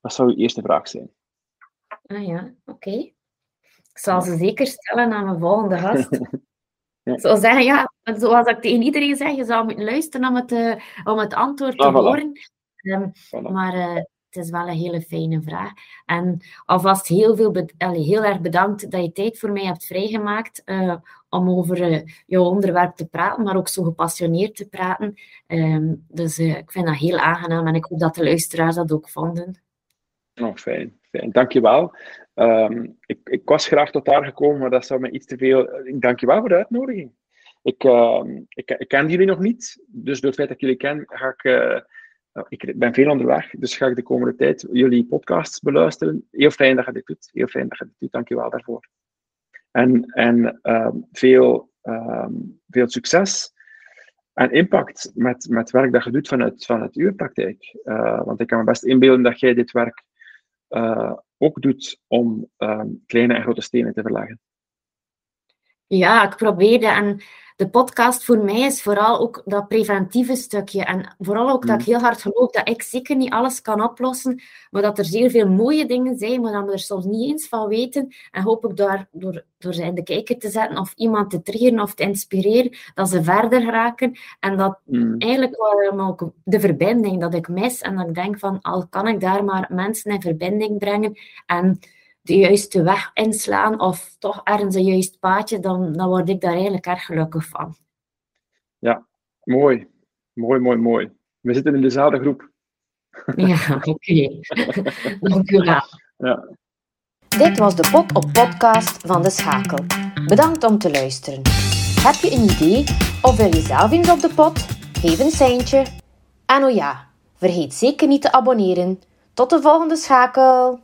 wat zou uw eerste vraag zijn? Ah ja, oké. Ik zal ze zeker stellen aan mijn volgende gast. [LAUGHS] ja. Zou zeggen, ja, zoals ik tegen iedereen zeg, je zou moeten luisteren om het, uh, om het antwoord te ah, horen. Um, voilà. Maar uh, het is wel een hele fijne vraag. En alvast heel, veel Allee, heel erg bedankt dat je tijd voor mij hebt vrijgemaakt uh, om over uh, jouw onderwerp te praten, maar ook zo gepassioneerd te praten. Um, dus uh, ik vind dat heel aangenaam en ik hoop dat de luisteraars dat ook vonden. Oh, fijn, fijn. Dankjewel. Um, ik, ik was graag tot daar gekomen, maar dat zou me iets te veel... Ik voor de uitnodiging. Ik, uh, ik, ik ken jullie nog niet, dus door het feit dat ik jullie ken, ga ik ik ben veel onderweg, dus ga ik de komende tijd jullie podcasts beluisteren. Heel fijn dat je dit doet. Heel fijn dat je dit doet. Dank je wel daarvoor. En, en uh, veel, veel succes en impact met, met werk dat je doet vanuit, vanuit uw praktijk. Uh, want ik kan me best inbeelden dat jij dit werk ook doet om ehm, kleine en grote stenen te verleggen. Ja, ik probeerde en de podcast voor mij is vooral ook dat preventieve stukje. En vooral ook dat ik mm. heel hard geloof dat ik zeker niet alles kan oplossen, maar dat er zeer veel mooie dingen zijn, maar dat we er soms niet eens van weten. En hoop ik daar, door, door ze in de kijker te zetten of iemand te triggeren of te inspireren, dat ze verder raken. En dat mm. eigenlijk wel ook de verbinding dat ik mis en dat ik denk van, al kan ik daar maar mensen in verbinding brengen en de juiste weg inslaan of toch ergens een juist paadje, dan, dan word ik daar eigenlijk erg gelukkig van. Ja, mooi. Mooi, mooi, mooi. We zitten in dezelfde groep. Ja, [LAUGHS] oké. Okay. Dank u wel. Ja. Dit was de Pot op podcast van De Schakel. Bedankt om te luisteren. Heb je een idee of wil je zelf eens op de pot? Geef een seintje. En oh ja, vergeet zeker niet te abonneren. Tot de volgende schakel!